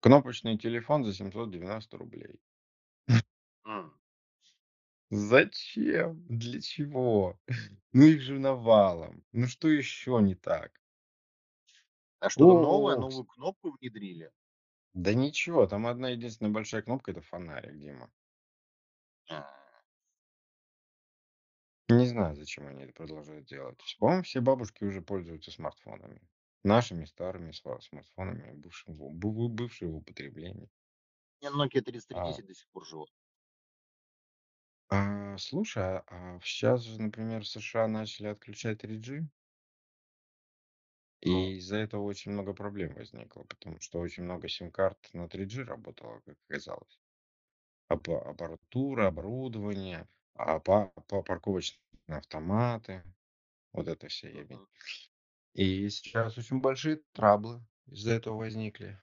Кнопочный телефон за 790 рублей. М. Зачем? Для чего? Ну их же навалом. Ну что еще не так? А что-то новое, О, новую кнопку внедрили? да ничего, там одна единственная большая кнопка, это фонарик, Дима. А, Не знаю, зачем они это продолжают делать. По-моему, все бабушки уже пользуются смартфонами. Нашими старыми сва- смартфонами, бывшим в- бу- бывшие в употреблении. Не, Nokia А, 3310 до сих пор живут. а, слушай, а, сейчас же, например, в США начали отключать 3G, Ну, и из-за этого очень много проблем возникло, потому что очень много сим-карт на 3G работало, как оказалось. Апа- аппаратура, оборудование, а па- па- парковочные автоматы, вот это вся ебень. мгм. И сейчас очень большие траблы из-за этого возникли.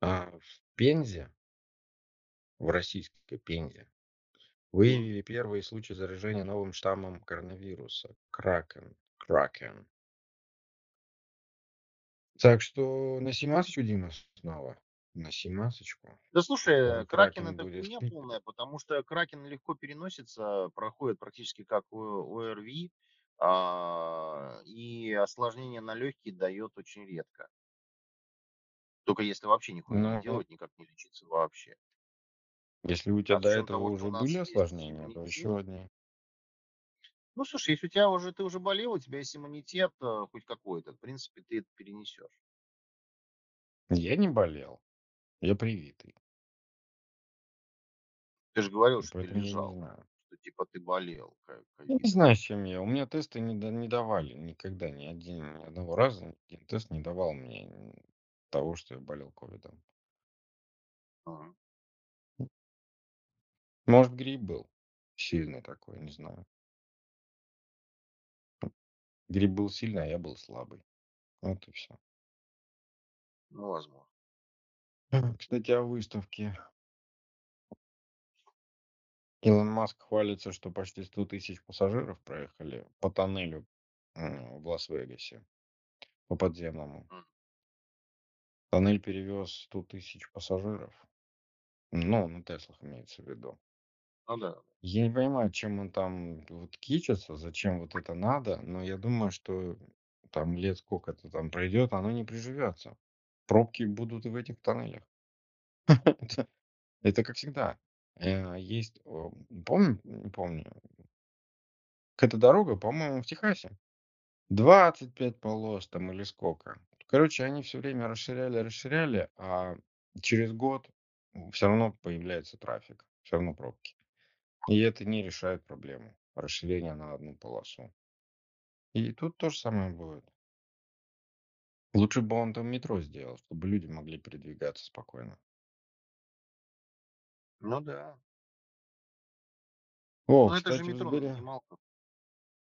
А в Пензе, в российской Пензе, М. выявили первые случаи заражения новым штаммом коронавируса. Кракен. Кракен. Так что на семасочку, Дима, снова. На семасочку. Да слушай, Кракен Кракен это будет. хуйня полная, потому что Кракен легко переносится, проходит практически как ОРВИ, а, и осложнение на легкие дает очень редко. Только если вообще нихуя не Ну, делать, никак не лечиться вообще. если у тебя А до этого того, уже были осложнения, то еще одни. ну слушай, если у тебя уже ты уже болел, у тебя есть иммунитет э, хоть какой-то, в принципе, ты это перенесешь. Я не болел. Я привитый. Ты же говорил, что ты Поэтому я не лежал, знаю. что типа ты болел ко- Я не ковидом. знаю, с чем я. У меня тесты не, да- не давали никогда, ни один, ни одного раза. Ни один тест не давал мне м, того, что я болел ковидом. Ага. Может, грипп был сильный такой, не знаю. Грипп был сильный, а я был слабый. Вот и все. Ну, возможно. Кстати, о выставке. Илон Маск хвалится, что почти 100 тысяч пассажиров проехали по тоннелю м, в Лас-Вегасе, по подземному. Тоннель перевез 100 тысяч пассажиров. Ну, на Теслах имеется в виду. Ну да. Я не понимаю, чем он там вот кичится, зачем вот это надо, но я думаю, что там лет сколько-то там пройдет, оно не приживется. Пробки будут и в этих тоннелях. Это, это как всегда. Э, Есть, о, помню, не помню, какая-то дорога, по-моему, в Техасе. 25 полос там или сколько. Короче, они все время расширяли, расширяли, а через год все равно появляется трафик, все равно пробки. И это не решает проблему расширения на одну полосу. И тут то же самое будет. Лучше бы он там метро сделал, чтобы люди могли передвигаться спокойно. Ну да. О, Ну это же кстати, в метро Сбере...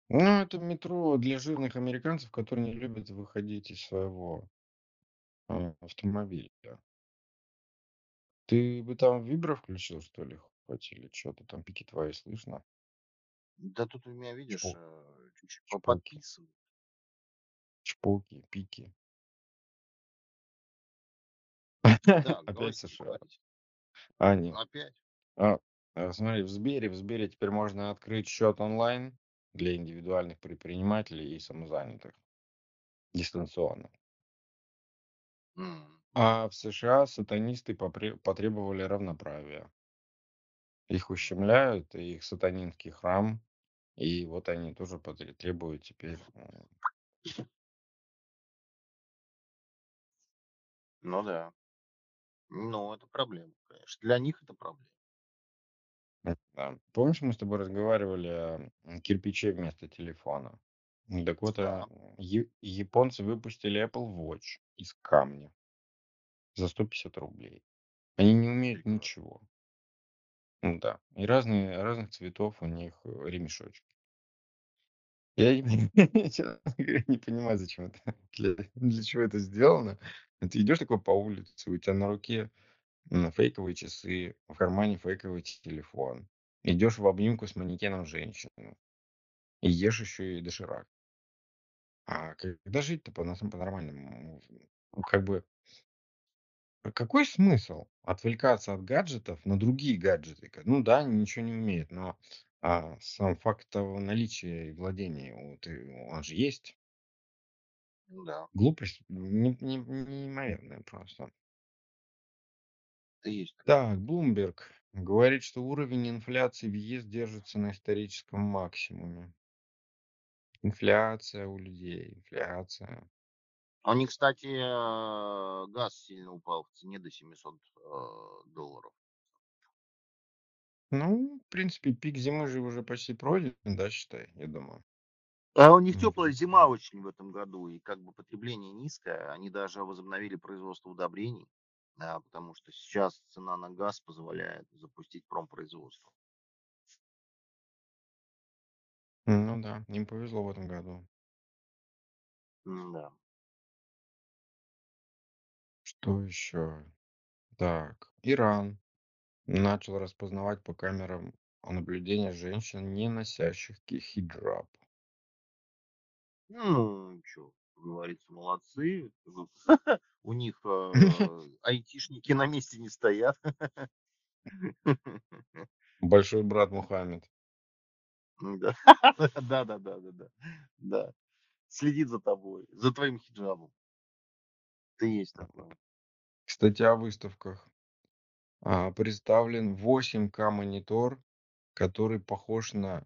Ну, это метро для жирных американцев, которые не любят выходить из своего а, автомобиля. Ты бы там вибро включил, что ли, хоть или что-то там пики твои слышно? Да тут у меня, видишь, Чпок, э, чуть-чуть по- чпоки, подписывают. чпоки, пики. Опять давайте США. поговорить. А, нет. Опять? А, а, смотри, в Сбере, в Сбере теперь можно открыть счет онлайн для индивидуальных предпринимателей и самозанятых дистанционно. М, А в США сатанисты попре- потребовали равноправия. Их ущемляют, и их сатанинский храм, и вот они тоже потре- требуют теперь Ну да. Ну, это проблема, конечно. Для них это проблема. м, да. Помнишь, мы с тобой разговаривали о м, кирпиче вместо телефона? Ну, Так вот, а, Да. я- японцы выпустили Apple Watch из камня за 150 рублей. Они не умеют Прекрасно. ничего. Ну да. И разные, разных цветов у них э, ремешочки. Я честно не понимаю, зачем это, для, для чего это сделано. А Ты идешь такой по улице, у тебя на руке м, фейковые часы, в кармане фейковый телефон. Идешь в обнимку с манекеном женщины. И ешь еще и доширак. А когда жить-то по- по-нормальному? Ну, Как бы А какой смысл отвлекаться от гаджетов на другие гаджеты? Ну да, они ничего не умеют, но а, сам факт того наличия и владения, вот, и он же есть. Ну да. Глупость не- не- неимоверная просто. Это есть такое. Так, Bloomberg говорит, что уровень инфляции в ЕС держится на историческом максимуме. Инфляция у людей, инфляция. А У них, кстати, э, газ сильно упал в цене до 700 э, долларов. Ну, в принципе, пик зимы же уже почти пройден, да, считай, я думаю. А у них теплая зима очень в этом году, и как бы потребление низкое. Они даже возобновили производство удобрений, да, потому что сейчас цена на газ позволяет запустить промпроизводство. Ну да, им повезло в этом году. Да. Что еще? Так, Иран начал распознавать по камерам наблюдения женщин, не носящих ки- хиджаб. Ну, что, говорится, молодцы. У них э, айтишники на месте не стоят. Большой брат Мухаммед. Да, да, да, да, да, да. Да. Следит за тобой, за твоим хиджабом. Ты есть такое. Кстати, о выставках. А, представлен 8К монитор, который похож на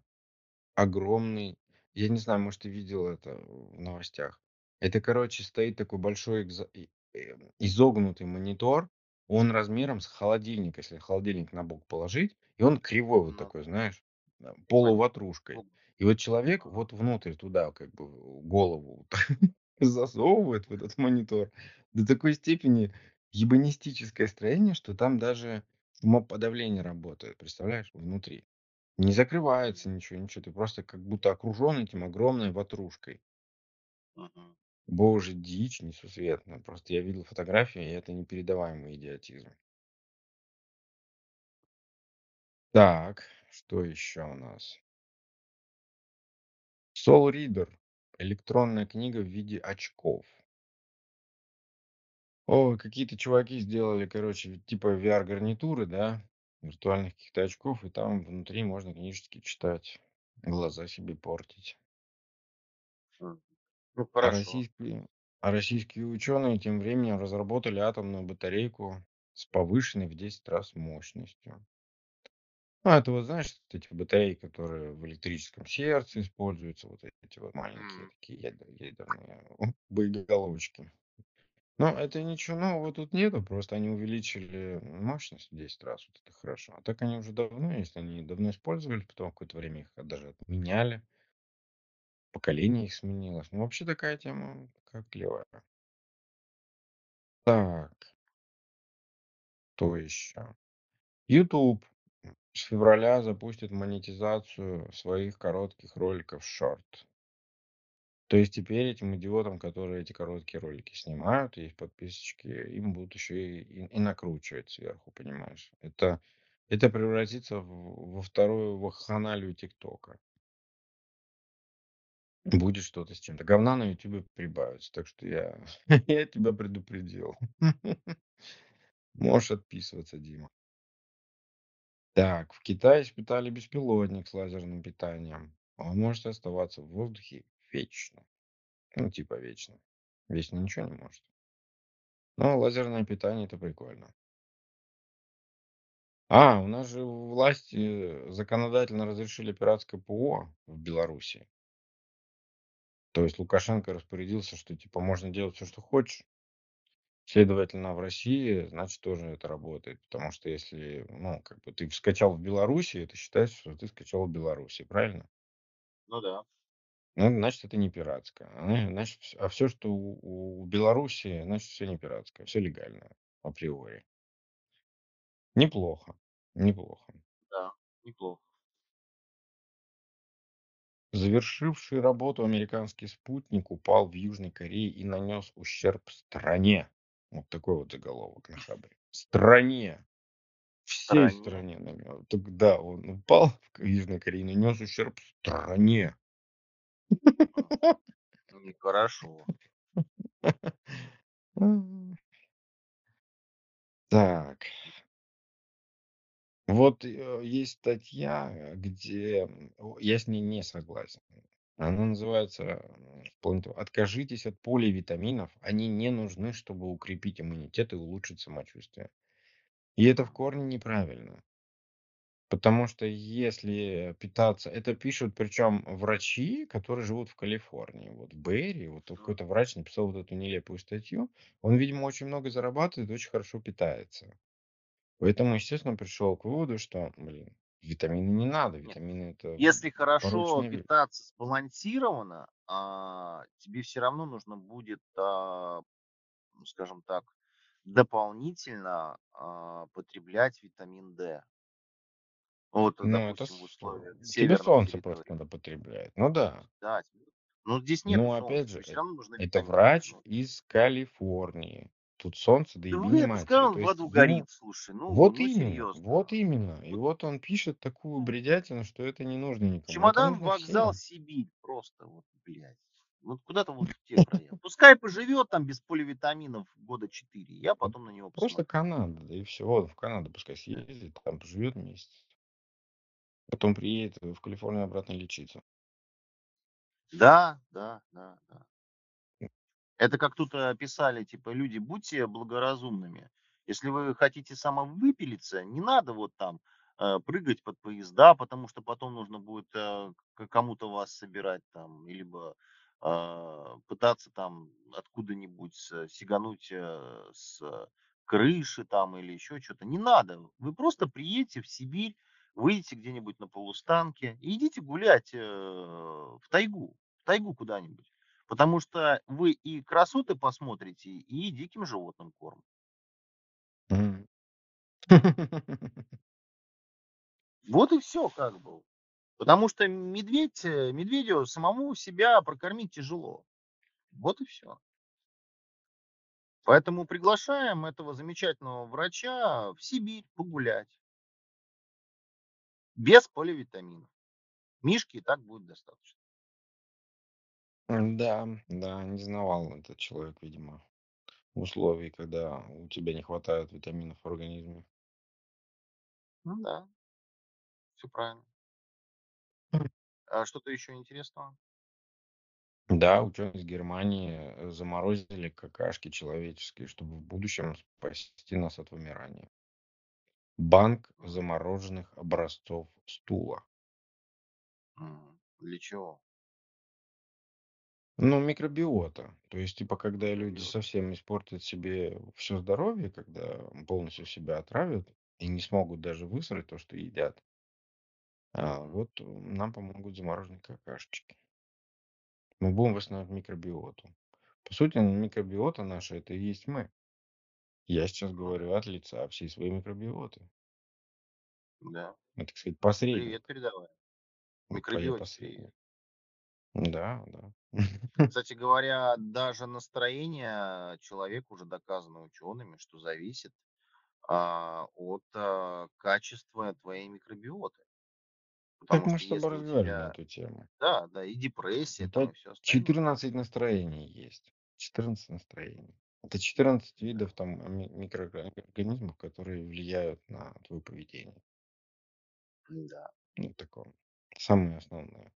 огромный. Я не знаю, может, ты видел это в новостях. Это, короче, стоит такой большой экзо- и- эм, изогнутый монитор. Он размером с холодильник, если холодильник на бок положить. И он кривой вот Ну, такой, знаешь, э, полуватрушкой. Ну, И вот человек вот внутрь туда как бы голову вот засовывает в этот монитор до такой степени ебанистическое строение, что там даже шумоподавление работает, представляешь, внутри. Не закрывается ничего, ничего. Ты просто как будто окружен этим огромной ватрушкой. Мгм. Боже, дичь несусветная. Просто я видел фотографии, и это непередаваемый идиотизм. Так, что еще у нас? Soul Reader. Электронная книга в виде очков. О, какие-то чуваки сделали, короче, типа VR-гарнитуры, да, виртуальных каких-то очков, и там внутри можно книжечки читать, глаза себе портить. М. Ну, А хорошо. российские, а российские ученые тем временем разработали атомную батарейку с повышенной в 10 раз мощностью. Ну, это вот, знаешь, вот эти батареи, которые в электрическом сердце используются, вот эти вот маленькие М. такие ядер- ядерные боеголовочки. Но это ничего нового тут нету, просто они увеличили мощность в 10 раз, вот это хорошо. А так они уже давно есть, они давно использовались, потом какое-то время их даже отменяли, поколение их сменилось. Ну, вообще такая тема как клевая. Так, что еще? YouTube С февраля запустят монетизацию своих коротких роликов шорт. То есть теперь этим идиотам, которые эти короткие ролики снимают, есть подписочки, им будут еще и, и, и накручивать сверху, понимаешь? Это, это превратится в- во вторую вакханалию ТикТока. Будет что-то с чем-то. Говна на Ютубе прибавится, так что я, я тебя предупредил. Можешь отписываться, Дима. Так, в Китае испытали беспилотник с лазерным питанием. Он может оставаться в воздухе вечно. Ну, типа вечно. Вечно ничего не может. Но лазерное питание это прикольно. А, у нас же власти законодательно разрешили пиратское ПО в Беларуси. То есть Лукашенко распорядился, что типа можно делать все, что хочешь. Следовательно, в России, значит, тоже это работает. Потому что если, ну, как бы ты скачал в Беларуси, это считается, что ты скачал в Беларуси, правильно? Ну да. Ну, значит, это не пиратское. А, Значит, вс- а все, что у, у Беларуси, значит, все не пиратское, все легальное априори. Неплохо, неплохо. Да, неплохо. Завершивший работу американский спутник упал в Южной Корее и нанес ущерб стране. Вот такой вот заголовок на Хабре. Стране. Всей Стране. стране нанес. Так да, он упал в Южной Корее и нанес ущерб стране. Нехорошо. Так. Вот э, есть статья, где о, я с ней не согласен. Она называется м, «Откажитесь от поливитаминов. Они не нужны, чтобы укрепить иммунитет и улучшить самочувствие». И это в корне неправильно. Потому что если питаться... Это пишут причем врачи, которые живут в Калифорнии. Вот в Бэйре, вот какой-то врач написал вот эту нелепую статью. Он, видимо, очень много зарабатывает, очень хорошо питается. Поэтому, естественно, пришел к выводу, что, блин, витамины не надо. Нет. Витамины это Если хорошо порочная вещь. питаться сбалансированно, а, тебе все равно нужно будет, а, ну, скажем так, дополнительно а, потреблять витамин D. Вот, Ну, это допустим, в с- условиях тебе солнце просто надо потреблять. Ну да. Да, ну здесь нету Ну, солнца, опять же, это врач Ну, из Калифорнии. Тут солнце да ебени это матери. сказал, в аду ему... горит, слушай, ну, Вот ну именно, вот серьезно. именно. И Вот, вот он пишет такую ну, бредятину, что это не нужно никому. Это чемодан, нужно вокзал, всем. Сибирь, просто вот, блядь. Вот куда-то вот в те края. Пускай поживет там без поливитаминов года 4, я Вот потом на него Просто посмотрю. Канада, да и все. Вот в Канаду пускай съездит, там поживет месяц. Потом приедет в Калифорнию обратно лечиться. Да, да, да, да. Это как тут э, писали, типа, люди, будьте благоразумными. Если вы хотите самовыпилиться, не надо вот там э, прыгать под поезда, потому что потом нужно будет э, к- кому-то вас собирать там, либо а, пытаться там откуда-нибудь с- сигануть э, с крыши там или еще что-то. Не надо. Вы просто приедете в Сибирь, выйдете где-нибудь на полустанке и идите гулять э, в тайгу, в тайгу куда-нибудь. Потому что вы и красоты посмотрите, и диким животным корм. Вот и все как бы. Потому что медведь, э, медведю самому себя прокормить тяжело. Вот и все. Поэтому приглашаем этого замечательного врача в Сибирь погулять. Без поливитаминов. Мишки и так будет достаточно. Да, да, не знавал этот человек, видимо, условий, когда у тебя не хватает витаминов в организме. Ну да, все правильно. А что-то еще интересного? Да, ученые из Германии э, заморозили какашки человеческие, чтобы в будущем спасти нас от вымирания. Банк замороженных образцов стула. м, Для чего? Ну, микробиота. То есть, типа, когда люди совсем испортят себе все здоровье, когда полностью себя отравят и не смогут даже высрать то, что едят, а, Мгм. вот э, нам помогут замороженные какашечки. Мы будем восстанавливать микробиоту. По сути, микробиота наша это и есть мы. Я сейчас Ну, говорю от лица всей своей микробиоты. да. Мы, так сказать, посредник. Привет передавай. Микробиоте посредник. Да, да. Кстати говоря, даже настроение человека уже доказано учеными, что зависит а, от а, качества твоей микробиоты. Так Потому мы что с тобой разговаривали на тебя, эту тему. да, да, и депрессия там, Это и все остальное. 14 настроений есть. 14 настроений. Это 14 видов там ми- микроорганизмов, которые влияют на твое поведение. Да, Ну, такое. Самое основное.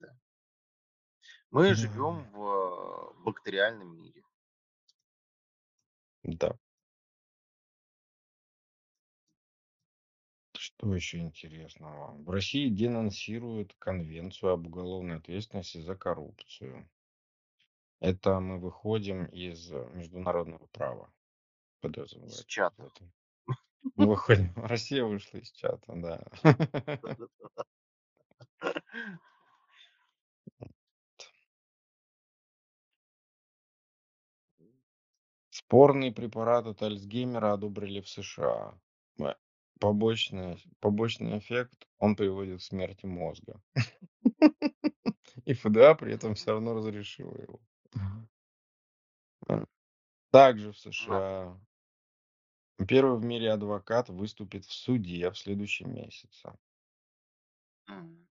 да. Мы Да. живем в э, бактериальном мире. Да. Что еще интересного? В России денонсируют конвенцию об уголовной ответственности за коррупцию. Это мы выходим из э, международного права, Из подразумевается под чата. Мы выходим, Россия вышла из чата, да. Спорный препарат от Альцгеймера одобрили в США. Э, Побочный, побочный эффект, он приводит к смерти мозга. И ФДА при этом все равно разрешила его. Э, Также в. США первый в мире адвокат выступит в суде в следующем месяце. М.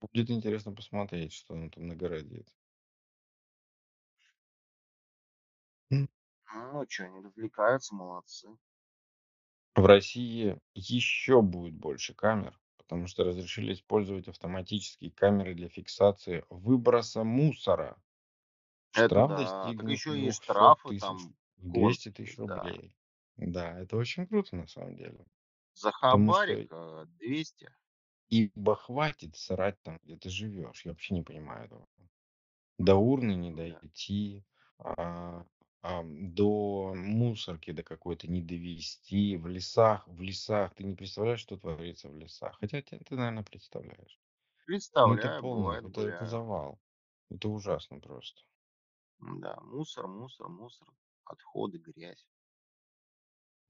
Будет интересно посмотреть, что он там нагородит. М. Ну что, они развлекаются, молодцы. В России еще будет больше камер, потому что разрешили использовать автоматические камеры для фиксации выброса мусора. Это Штраф да. Так достигнет еще и 200 штрафы тысяч, там 200 тысяч да. рублей. Да, это очень круто на самом деле. За Потому что хабарик э, 200. ибо хватит срать там, где ты живешь. Я вообще не понимаю этого. До урны не дойти, а, до мусорки до какой-то не довести, в лесах, в лесах. Ты не представляешь, что творится в лесах. Хотя ты, ты наверное, представляешь. Ну, это Представляю, полный, бывает, это, это гуляю. завал. Это ужасно просто. Да, мусор, мусор, мусор, отходы, грязь.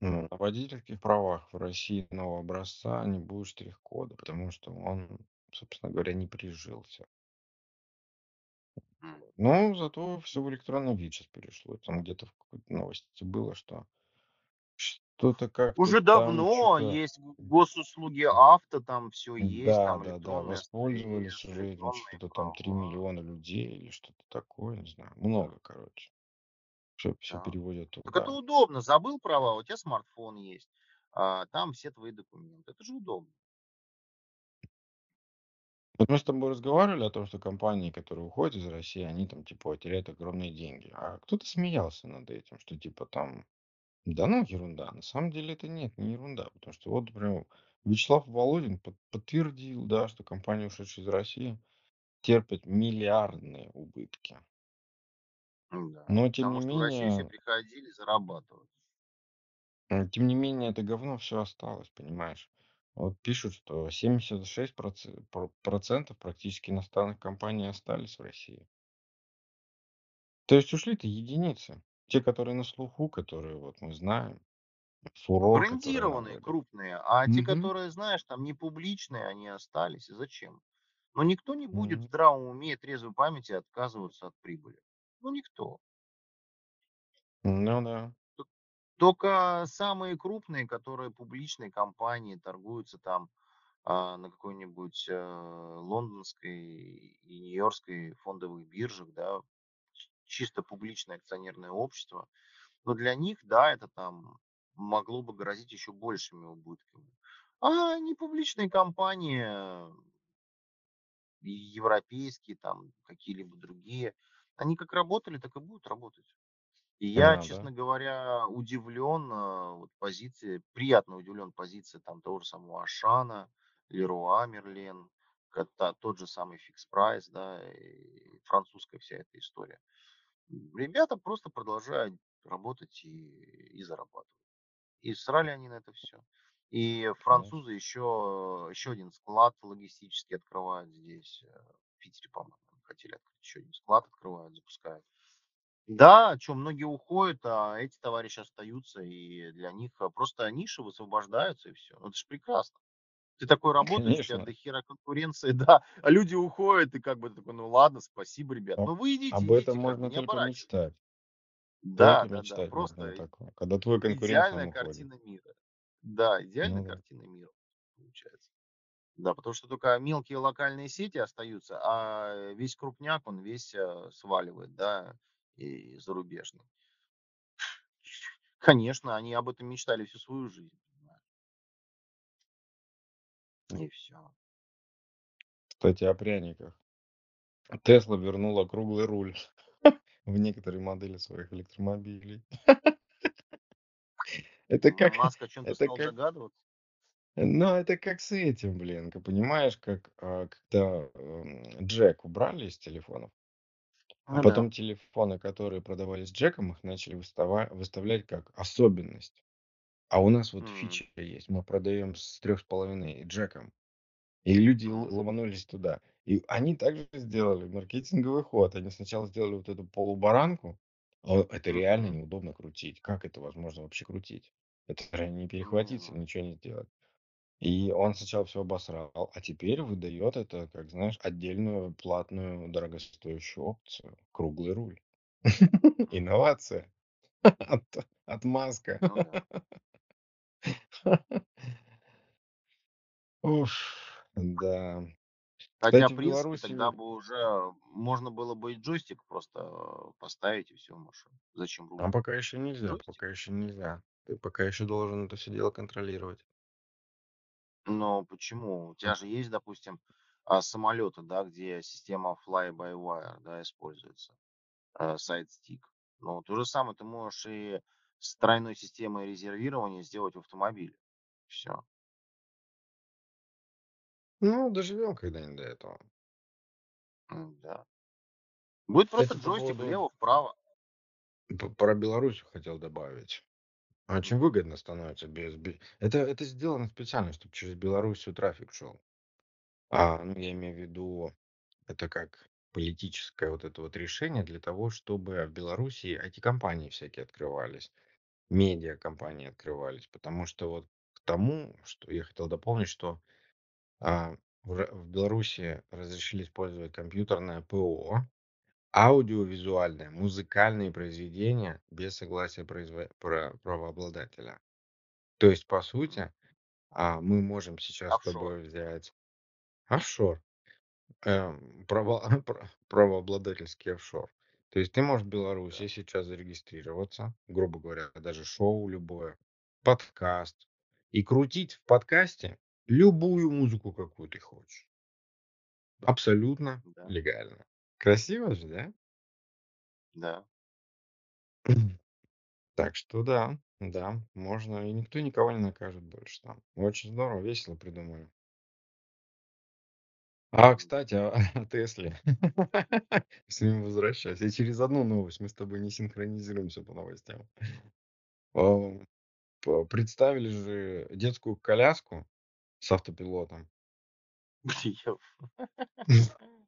Ну, на водительских правах в России нового образца не будет штрих-кода, потому что он, собственно говоря, не прижился. Но зато все в электронный вид сейчас перешло. Там где-то в какой-то новости было, что что-то как-то Уже там давно что-то... есть г- госуслуги авто, там все есть, Да, там да, да, электронные стоит, воспользовались уже этим электронные что-то там 3 права. миллиона людей или что-то такое, не знаю. Много, короче. Все, все Да. переводят Так это туда. удобно. Забыл права, у тебя смартфон есть, а, там все твои документы. Это же удобно. Вот мы с тобой разговаривали о том, что компании, которые уходят из России, они там типа теряют огромные деньги. А кто-то смеялся над этим, что типа там, да ну ерунда. На самом деле это нет, не ерунда. Потому что вот, например, Вячеслав Володин под- подтвердил, да, что компании, ушедшие из России, терпят миллиардные убытки. Да. Но тем Потому не что в Россию все менее, приходили зарабатывать. м, тем не менее, это говно все осталось, понимаешь? Вот пишут, что 76% про- процентов практически иностранных компаний остались в России. То есть ушли-то единицы. Те, которые на слуху, которые вот мы знаем. Фурор, который нам Брендированные, вроде. крупные, а те, Мгм. которые, знаешь, там не публичные, они остались. И зачем? Но никто не будет в Мгм. здравом уме и трезвой памяти отказываться от прибыли. Ну, никто. Ну да. Только самые крупные, которые публичные компании, торгуются там а, на какой-нибудь э, лондонской и нью-йоркской фондовых биржах, да, чисто публичное акционерное общество. Но для них, да, это там могло бы грозить еще большими убытками. А не публичные компании, э, европейские, там какие-либо другие, они как работали, так и будут работать. И я, А, да. честно говоря, удивлен э, вот позиции, приятно удивлен позиции там того же самого Ашана, Леруа Мерлен, кота- тот же самый Фикс Прайс, да, и французская вся эта история. Ребята просто продолжают работать и, и зарабатывать. И срали они на это все. И Да. французы еще, еще один склад логистический открывают здесь, э, в Питере, по-моему, хотели открыть еще один склад, открывают, запускают. Да, чё, многие уходят, а эти товарищи остаются, и для них, а, просто ниши высвобождаются, и всё. Ну, это ж прекрасно. Ты такой работаешь, у тя Конечно. дохера конкуренции, да, а люди уходят, и как бы такой: "Ну ладно, спасибо, ребят. Ну, вы идите, об этом идите, как бы можно не только оборачивайтесь". мечтать. Да, Только да-да, мечтать можно о просто таком, когда твой конкурент сам идеальная уходит. картина мира. Да, идеальная Ну да. картина мира получается. Да, потому что только мелкие локальные сети остаются, а весь крупняк, он весь, а, сваливает, да, и зарубежный. Конечно, они об этом мечтали всю свою жизнь. И всё. Кстати, о пряниках. "Тесла" вернула круглый руль в некоторые модели своих электромобилей. Это Ну, как Маск о чём-то это стал как догадываться? ну, это как с этим, блин. Понимаешь, как, а, когда, эм, джек убрали из телефонов, а да. потом телефоны, которые продавались с джеком, их начали выстава выставлять как особенность. А у нас вот М. фича есть: мы продаем с 3,5 джеком. И люди л Ну. ломанулись туда. И они также сделали маркетинговый ход. Они сначала сделали вот эту полубаранку. А это реально Мгм. неудобно крутить. Как это возможно вообще крутить? Это не перехватиться, М. ничего не сделать. И он сначала всё обосрал, а теперь выдает это, как знаешь, отдельную платную дорогостоящую опцию- круглый руль. Инновация от от Маска. Ну да. Хотя, Кстати, в принципе, тогда бы уже можно было бы и джойстик просто, поставить, и всё в машину. Зачем руль? А пока еще нельзя, Джойстик. пока еще нельзя. Ты пока еще должен это всё дело контролировать. Но почему? У тя же есть, допустим, а, самолеты, да, где система fly-by-wire, да, используется, а, side-stick. Ну, то же самое ты можешь и с тройной системой резервирования сделать в автомобиле. Всё. Ну, доживем когда-нибудь до этого. М-да. Будет просто Кстати, по джойстик поводу влево-вправо. п про Белоруссию хотел добавить. Очень выгодно становится без бе это это сделано специально, чтоб через Белоруссию трафик шел. А, ну, я имею в виду, это как политическое вот это вот решение для того, чтобы в Белоруссии IT-компании всякие открывались, медиакомпании открывались. Потому что вот к тому, что я хотел дополнить, что, а, уже в Белоруссии разрешили использовать компьютерное ПО, аудиовизуальное, музыкальные произведения без согласия пра правообладателя. То есть, по сути, а, мы можем сейчас с Офшор. тобой взять офшор, эм, право пра правообладательский офшор. То есть ты можешь в Белоруссии Да. сейчас зарегистрироваться, грубо говоря, даже шоу любое, подкаст, и крутить в подкасте любую музыку, какую ты хочешь. Абсолютно Да. легально. Красиво же, да? Да. Так что да, да, можно, и никто никого не накажет больше там. Очень здорово, весело придумали. А, кстати, о о "Тесле". С ним возвращаясь, я через одну новость, мы с тобой не синхронизируемся по новостям. Ам, п представили же детскую коляску с автопилотом.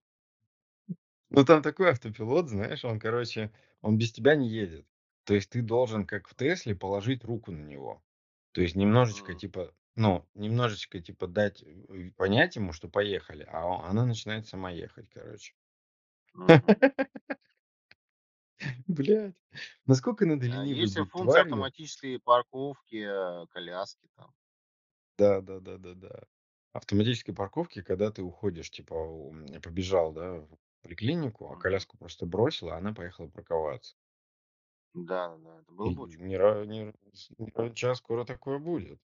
Ну, там такой автопилот, знаешь, он, короче, он без тебя не едет. То есть ты должен, как в "Тесле", положить руку на него. То есть немножечко типа, ну, немножечко типа дать, э, понять ему, что поехали, а о она начинает сама ехать, короче. Мгм. Блядь, насколько надо А ленивой есть, быть функция тварью автоматической парковки, а, коляски там. Да да да да да. Автоматической парковки, когда ты уходишь, типа, м, побежал, да, поликлинику, а коляску просто бросил, а она поехала парковаться. Да-да-да, это было И бы очень не ра не с не равен час скоро такое будет.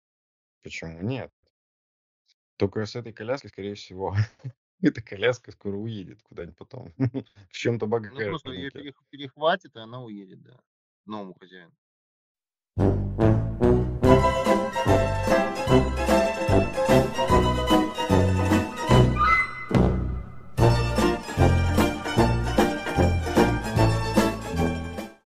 Почему нет? Тока с этой коляской, скорее всего, эта коляска скоро уедет куда-нибудь потом в чём-то Ну, просто багажнике. перех перехватит, и она уедет, да, к новому хозяину.